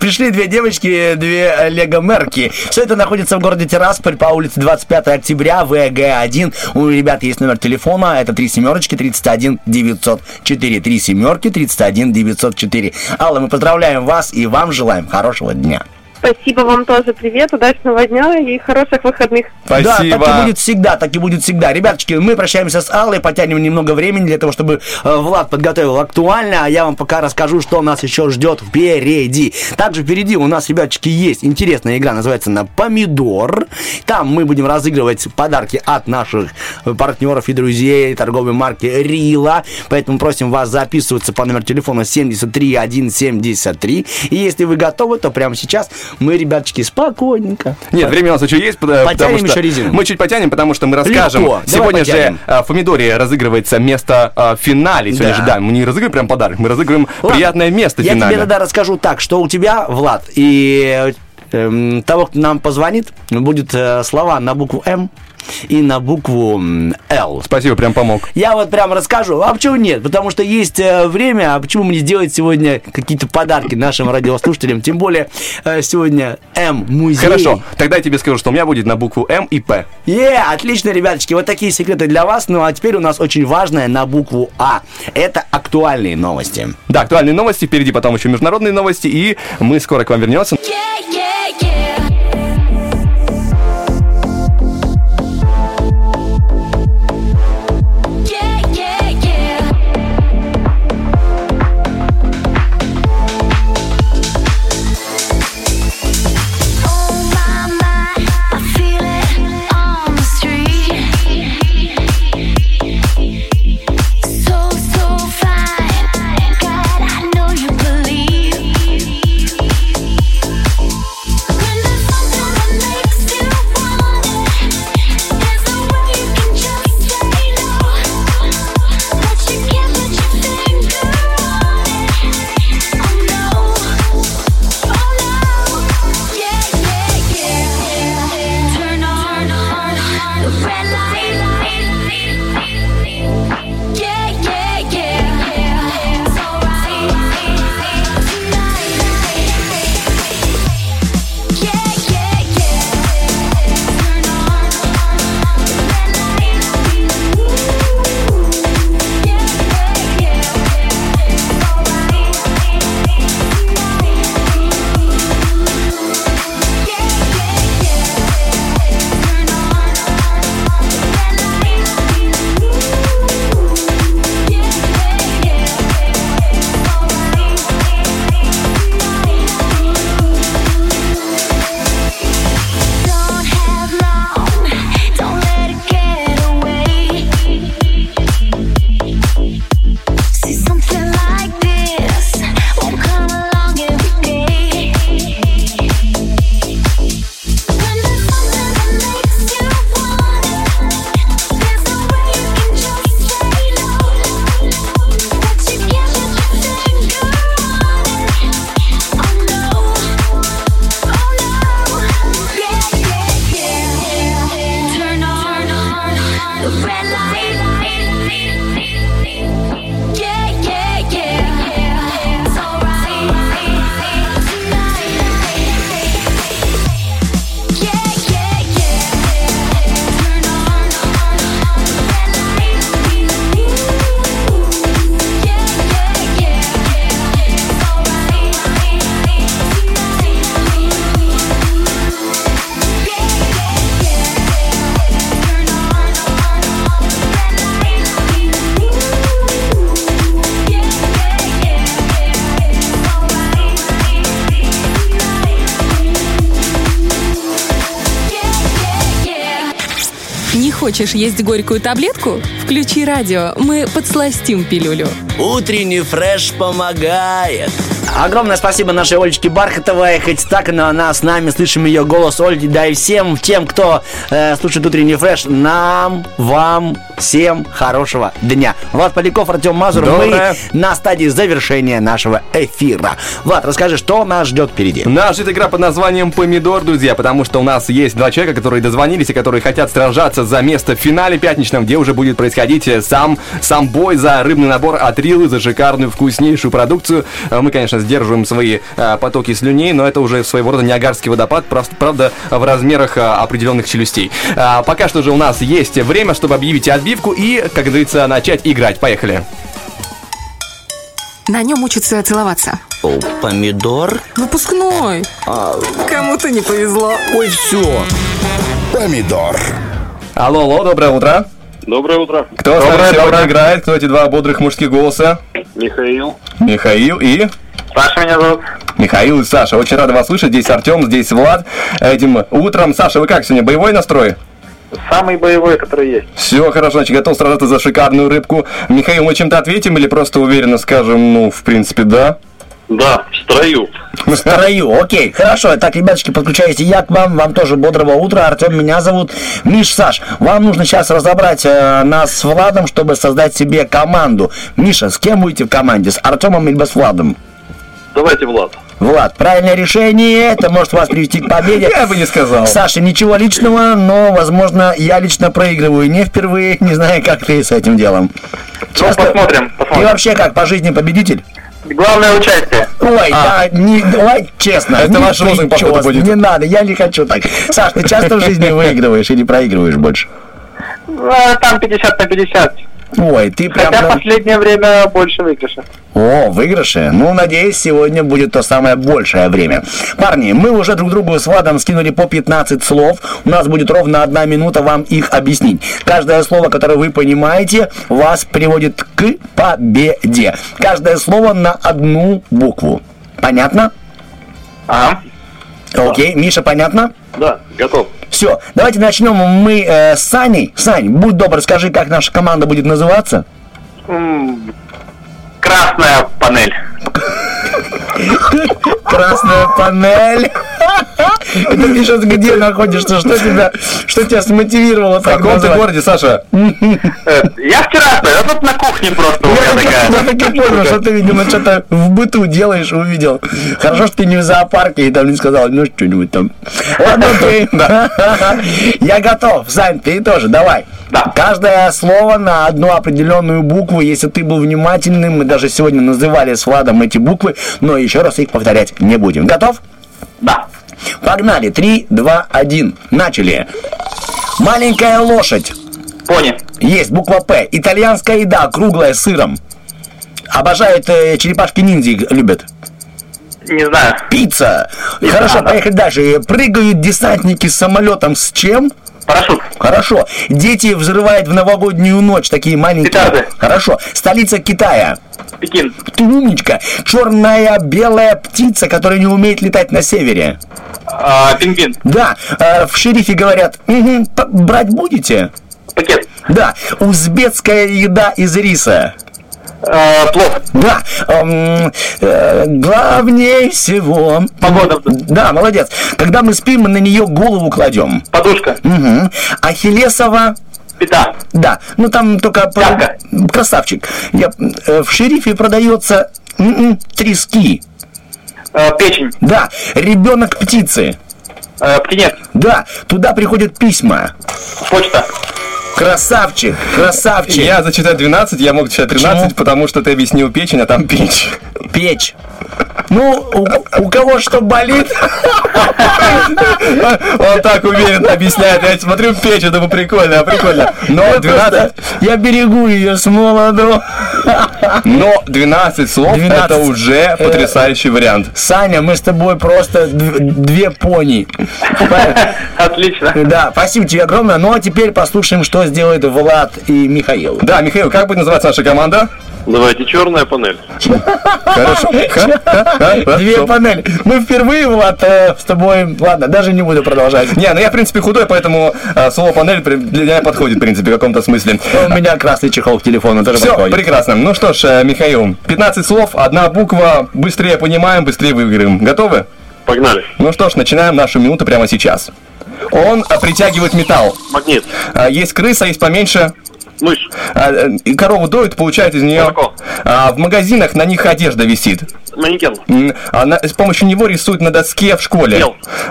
Пришли две девочки, две лего мэрки. Все это находится в городе Тирасполь по улице 25 октября, ВГ1. У ребят есть номер телефона, это 3 семерочки 31 904. 3 семерки 31 904. Алла, мы поздравляем вас и вам желаем хорошего дня. Спасибо вам тоже. Привет, удачного дня и хороших выходных. Да, так и будет всегда, так и будет всегда. Ребяточки, мы прощаемся с Аллой, потянем немного времени для того, чтобы э, Влад подготовил актуально, а я вам пока расскажу, что нас еще ждет впереди. Также впереди у нас, ребяточки, есть интересная игра, называется на помидор. Там мы будем разыгрывать подарки от наших партнеров и друзей торговой марки Рила. Поэтому просим вас записываться по номеру телефона 73173. И если вы готовы, то прямо сейчас мы, ребяточки, спокойненько. Нет, время у нас еще есть, потому Потянем что еще резину. мы чуть потянем, потому что мы расскажем. Легко. Сегодня же в Помидоре разыгрывается место э, в финале. Сегодня Да. же, да, мы не разыгрываем прям подарок, мы разыгрываем Ладно, приятное место в Я финале. тебе тогда расскажу так, что у тебя, Влад, и эм, того, кто нам позвонит, будет э, слова на букву М и на букву Л. Спасибо, прям помог. Я вот прям расскажу. А почему нет? Потому что есть э, время, а почему бы не сделать сегодня какие-то подарки нашим радиослушателям? Тем более э, сегодня М музей. Хорошо, тогда я тебе скажу, что у меня будет на букву М и П. Е, отлично, ребяточки, вот такие секреты для вас. Ну а теперь у нас очень важное на букву А. Это актуальные новости. Да, актуальные новости, впереди потом еще международные новости, и мы скоро к вам вернемся. So, хочешь есть горькую таблетку? Включи радио, мы подсластим пилюлю. Утренний фреш помогает. Огромное спасибо нашей Олечке Бархатовой. Хоть так, но она с нами, слышим ее голос Ольги. Да и всем тем, кто э, слушает утренний фреш, нам, вам, всем хорошего дня. Влад Поляков, Артем Мазур. Доброе. Мы на стадии завершения нашего эфира. Влад, расскажи, что нас ждет впереди? Нас ждет игра под названием «Помидор», друзья, потому что у нас есть два человека, которые дозвонились и которые хотят сражаться за место в финале пятничном, где уже будет происходить э, сам, сам бой за рыбный набор от Рилы, за шикарную, вкуснейшую продукцию. Э, Мы, конечно, сдерживаем свои э, потоки слюней, но это уже своего рода Ниагарский водопад, правда, в размерах определенных челюстей. А, Пока что же у нас есть время, чтобы объявить отбивку и, как говорится, начать играть. Поехали. На нем учатся целоваться. Помидор? Выпускной. Кому-то не повезло. Ой, все. Помидор. Алло, алло, доброе утро. Доброе утро. Кто с нами сегодня играет? Кто эти два бодрых мужских голоса? Михаил. Михаил и... Саша меня зовут. Михаил и Саша. Очень рада вас слышать. Здесь Артем, здесь Влад. Этим утром. Саша, вы как сегодня? Боевой настрой? Самый боевой, который есть. Все хорошо, значит, готов сражаться за шикарную рыбку. Михаил, мы чем-то ответим или просто уверенно скажем, ну, в принципе, да? Да, в строю. В строю, окей, хорошо. Так, ребяточки, подключайте я к вам. Вам тоже бодрого утра. Артем, меня зовут Миш Саш. Вам нужно сейчас разобрать э, нас с Владом, чтобы создать себе команду. Миша, с кем будете в команде? С Артемом или с Владом? Давайте, Влад. Влад, правильное решение, это может вас привести к победе. Я бы не сказал. Саша, ничего личного, но, возможно, я лично проигрываю не впервые, не знаю, как ты с этим делом. Часто- Ну, посмотрим, Ты посмотрим. вообще как, по жизни победитель? Главное участие. Ой, да, не, ой, честно. А. Это ваш лозунг, походу, будет. Не надо, я не хочу так. Саш, ты часто в жизни выигрываешь или проигрываешь больше? А, Там 50 на 50. Ой, ты прям... Хотя последнее время больше выигрыша. О, выигрыши. Ну, надеюсь, сегодня будет то самое большее время. Парни, мы уже друг другу с Владом скинули по 15 слов. У нас будет ровно одна минута вам их объяснить. Каждое слово, которое вы понимаете, вас приводит к победе. Каждое слово на одну букву. Понятно? Ага. Окей, Миша, понятно? Да, готов. Все, давайте начнем мы э, с Саней. Сань, будь добр, скажи, как наша команда будет называться? Красная панель. Красная панель. Это ты сейчас где находишься? Что тебя, что тебя смотивировало В так каком ты городе, Саша? Э, Я вчера стоял, а тут на кухне просто Я так и понял, что ты, видимо, что-то в быту делаешь, увидел. Хорошо, что ты не в зоопарке и там не сказал, ну, что-нибудь там. Ладно, окей. Я готов. Сань, ты тоже, давай. Да. Каждое слово на одну определенную букву. Если ты был внимательным, мы даже сегодня называли с Владом эти буквы, но еще раз их повторять не будем. Готов? Да. Погнали. Три, два, один. Начали. Маленькая лошадь. Пони. Есть буква П. Итальянская еда, круглая, с сыром. Обожают э, черепашки-ниндзя, любят. Не знаю. Пицца. Хорошо, да. поехали дальше. Прыгают десантники с самолетом с чем? Парашют. Хорошо. Дети взрывают в новогоднюю ночь, такие маленькие. Петарды. Хорошо. Столица Китая. Пекин. Ты умничка. Черная белая птица, которая не умеет летать на севере. А, Пингвин. Да. э, в шерифе говорят, «Мгм, п- брать будете? Пакет. Да. Узбекская еда из риса. А, Плов. Да, э, главнее всего... Погода. Да, молодец. Когда мы спим, мы на нее голову кладем. Подушка. Угу. Ахиллесова... Пята. Да, ну там только... Пятка. Красавчик. Я, э, в шерифе продается м-м, трески. А, Печень. Да, ребенок птицы. А, Птенец. Да, туда приходят письма. Почта. Красавчик, красавчик. Я зачитаю 12, я мог зачитать 13, Почему? потому что ты объяснил печень, а там печь. Печь. Ну, у, у кого что болит, Он так уверенно объясняет. Я смотрю печь, думаю, прикольно, прикольно. Но 12, я берегу ее с молоду. но 12 слов 12. это уже потрясающий вариант. Саня, мы с тобой просто дв- две пони. Отлично. Да, спасибо тебе огромное. Ну а теперь послушаем, что сделает Влад и Михаил. Да, Михаил, как будет называться наша команда? Давайте черная панель. Хорошо. Две панели. Мы впервые, Влад, э, с тобой... Ладно, даже не буду продолжать. Не, ну я, в принципе, худой, поэтому э, слово панель для меня подходит, в принципе, в каком-то смысле. У меня красный чехол к телефону тоже Все, подходит. прекрасно. Ну что ж, э, Михаил, 15 слов, одна буква, быстрее понимаем, быстрее выиграем. Готовы? Погнали. Ну что ж, начинаем нашу минуту прямо сейчас. Он притягивает металл. Магнит. А, Есть крыса, есть поменьше. Мышь. А, Корову доют, получают из нее. Молоко. А, В магазинах на них одежда висит. Манекен. С помощью него рисуют на доске в школе.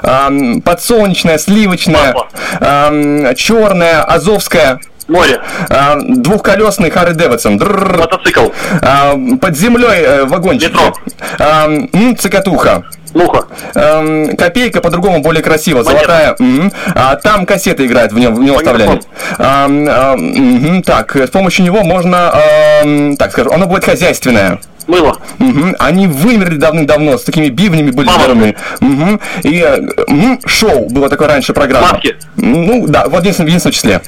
М, Подсолнечная, сливочная, Масло. черная, азовская. Море. а, Двухколесный Харри Дэвидсон. Мотоцикл. А, Под землей э, вагончик. Метро. А, Цикатуха. Муха. Эм, копейка по-другому более красиво, Монета. золотая. Мгм. А, там кассеты играют, в нем, в него вставляли. Ам, мгм, так, с помощью него можно, ам, так скажем, оно будет хозяйственное. Мыло. Мгм. Они вымерли давным-давно, с такими бивнями были здоровыми. Мгм. И э, шоу было такое раньше программа. Маски. Ну, да, в единственном, в единственном числе.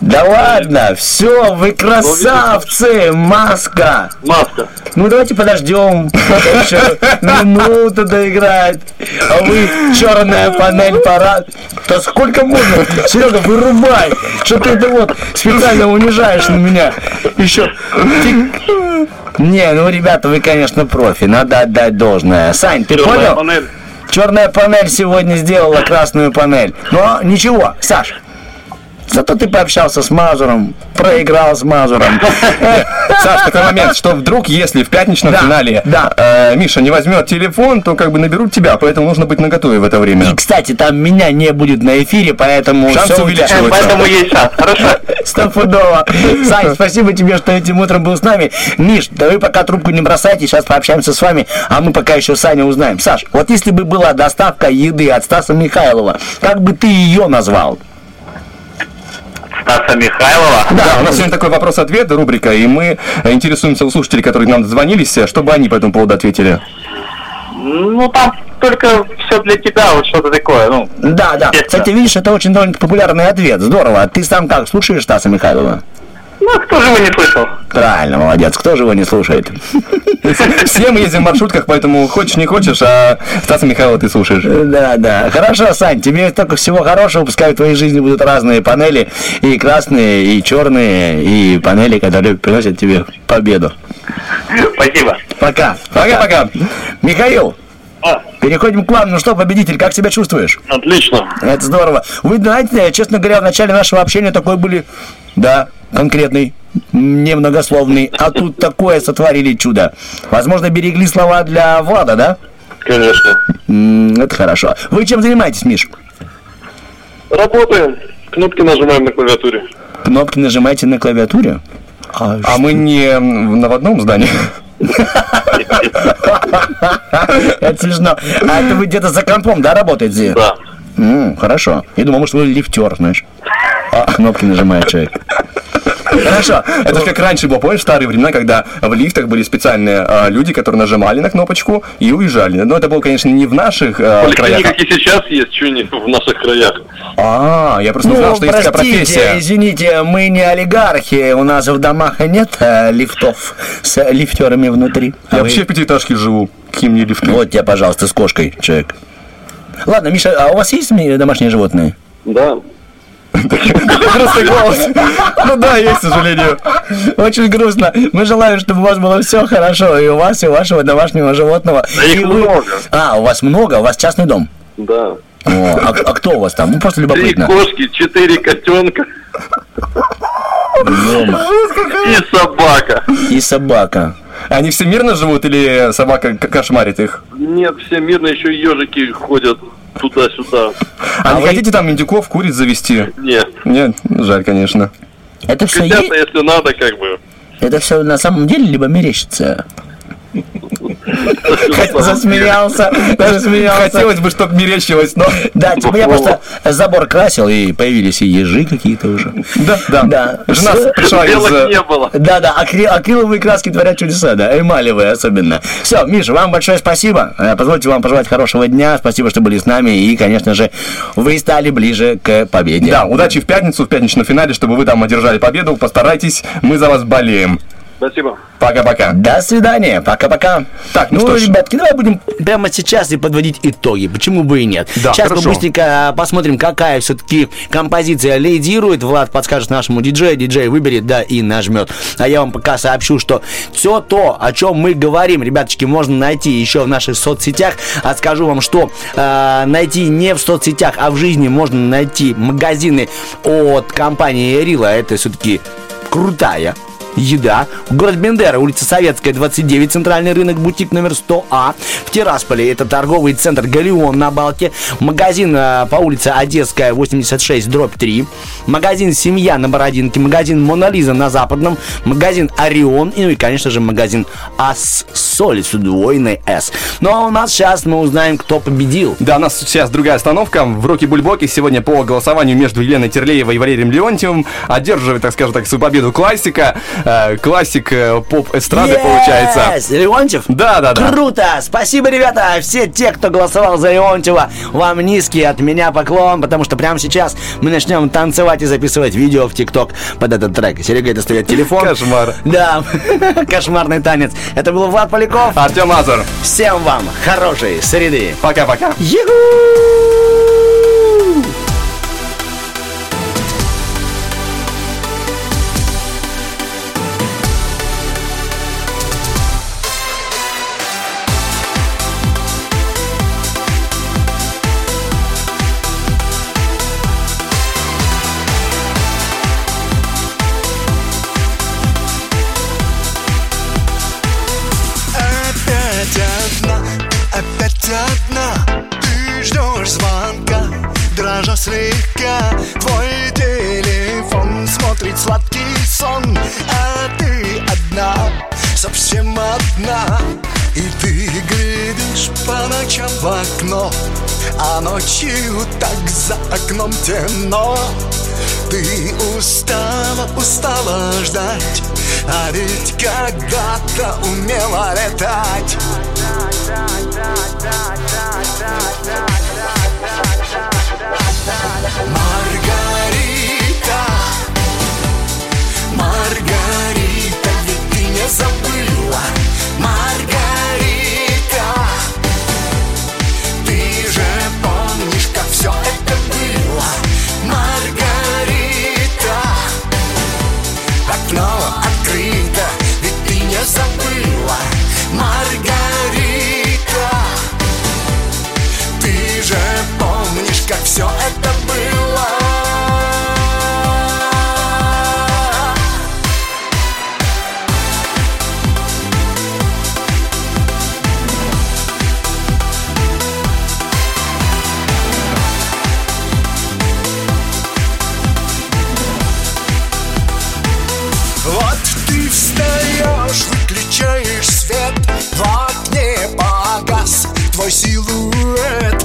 Да ладно, все, вы красавцы, маска. Маска. Ну давайте подождем. Еще минуту доиграет. А вы черная панель парад. Да сколько можно? Серега, вырубай. Что ты это вот специально унижаешь на меня? Еще. Не, ну ребята, вы, конечно, профи. Надо отдать должное. Сань, ты Черная понял? панель. Черная панель сегодня сделала красную панель. Но ничего, Саш, зато ты пообщался с Мазуром, проиграл с Мазуром. Саш, такой момент, что вдруг, если в пятничном финале э, Миша не возьмет телефон, то как бы наберут тебя, поэтому нужно быть наготове в это время. И, кстати, там меня не будет на эфире, поэтому... Шансы всё у тебя- увеличиваются. Поэтому есть шанс. Хорошо. Стопудово. Сань, спасибо тебе, что этим утром был с нами. Миш, да вы пока трубку не бросайте, сейчас пообщаемся с вами, а мы пока еще Саня узнаем. Саш, вот если бы была доставка еды от Стаса Михайлова, как бы ты ее назвал? Стаса Михайлова. Да, у нас сегодня такой вопрос-ответ, рубрика, и мы интересуемся у слушателей, которые к нам дозвонились, э, чтобы они по этому поводу ответили. Ну, там только все для тебя, вот что-то такое. Ну, Да, да. Кстати, видишь, это очень довольно популярный ответ. Здорово. Ты сам как, слушаешь Стаса Михайлова? Ну, кто же его не слышал? Правильно, молодец. Кто же его не слушает? Все мы ездим в маршрутках, поэтому хочешь не хочешь, а Стаса Михайлова ты слушаешь. Да, да. Хорошо, Сань, тебе только всего хорошего. Пускай в твоей жизни будут разные панели. И красные, и черные, и панели, которые приносят тебе победу. Спасибо. Пока. Пока-пока. Михаил, А, переходим к вам. Ну что, победитель, как себя чувствуешь? отлично. Это здорово. Вы знаете, честно говоря, в начале нашего общения такой были, да, конкретный, немногословный, а тут такое сотворили чудо. Возможно, берегли слова для Влада, да? Конечно. Это хорошо. Вы чем занимаетесь, Миш? Работаем. Кнопки нажимаем на клавиатуре. Кнопки нажимаете на клавиатуре? А, А мы не м, в одном здании. Это смешно. А это вы где-то за компом, да, работаете? Да. Хорошо. Я думал, может, вы лифтер, знаешь. А, кнопки нажимает человек. Хорошо. Это же как раньше было, помнишь, в старые времена, когда в лифтах были специальные а, люди, которые нажимали на кнопочку и уезжали. Но это было, конечно, не в наших а, краях. Поликлиниках и сейчас есть, что не в наших краях. А, я просто не знал, Ну, что есть такая простите, профессия. извините, мы не олигархи, у нас в домах нет э, лифтов с лифтерами внутри. А Я вы- вообще в пятиэтажке живу. Какие мне лифты? Вот тебе, пожалуйста, с кошкой, человек. Ладно, Миша, а у вас есть домашние животные? Да. Грустный голос. Ну да, есть, к сожалению. Очень грустно. Мы желаем, чтобы у вас было все хорошо, и у вас, и у вашего домашнего животного. Да их много. А, у вас много? У вас частный дом? Да. О, а, а кто у вас там? Ну, просто Три любопытно. кошки, четыре котенка и собака. И собака. Они все мирно живут или собака кошмарит их? Нет, все мирно, еще и ежики ходят туда-сюда. А, не хотите там индюков, куриц завести? Нет. Нет, жаль, конечно. Это все, Хотят, если надо, как бы. это все на самом деле либо мерещится? Засмеялся, засмеялся. Хотелось бы, чтобы мерещилось, но... Да, типа я просто забор красил, и появились и ежи какие-то уже. Да, да. Да. Жена пришла из... Э, не было. Да, да, акри- акриловые краски творят чудеса, да, эмалевые особенно. Все, Миша, вам большое спасибо. Э, Позвольте вам пожелать хорошего дня. Спасибо, что были с нами. И, конечно же, вы стали ближе к победе. Да, удачи в пятницу, в пятничном финале, чтобы вы там одержали победу. Постарайтесь, мы за вас болеем. Спасибо. Пока-пока. До свидания. Пока-пока. Так, ну ну, что ж. ребятки, давай будем прямо сейчас и подводить итоги. Почему бы и нет? Да, сейчас хорошо. мы быстренько посмотрим, какая все-таки композиция лидирует. Влад подскажет нашему диджею, диджей выберет, да, и нажмет. А я вам пока сообщу, что все то, о чем мы говорим, ребяточки, можно найти еще в наших соцсетях. А скажу вам, что э, найти не в соцсетях, а в жизни можно найти магазины от компании Рила. Это все-таки крутая еда. Город Бендера, улица Советская, 29, центральный рынок, бутик номер 100А. В Тирасполе это торговый центр Галеон на Балке. Магазин э, по улице Одесская, 86, дробь 3. Магазин Семья на Бородинке. Магазин Монолиза на Западном. Магазин Орион. И, ну и, конечно же, магазин Ас с удвоенной С. Ну а у нас сейчас мы узнаем, кто победил. Да, у нас сейчас другая остановка. В Роке Бульбоке сегодня по голосованию между Еленой Терлеевой и Валерием Леонтьевым одерживает, так скажем так, свою победу классика. Э, классик э, поп-эстрады Yes! получается. Леонтьев? Да, да, да. Круто! Спасибо, ребята! Все те, кто голосовал за Леонтьева, вам низкий от меня поклон, потому что прямо сейчас мы начнем танцевать и записывать видео в ТикТок под этот трек. Серега достает телефон. Кошмар. Да, кошмарный танец. Это был Влад Поляков. Артем Мазур. Всем вам хорошей среды. Пока-пока. Опять в окно А ночью так за окном темно. Ты устала, устала ждать А ведь когда-то умела летать силуэт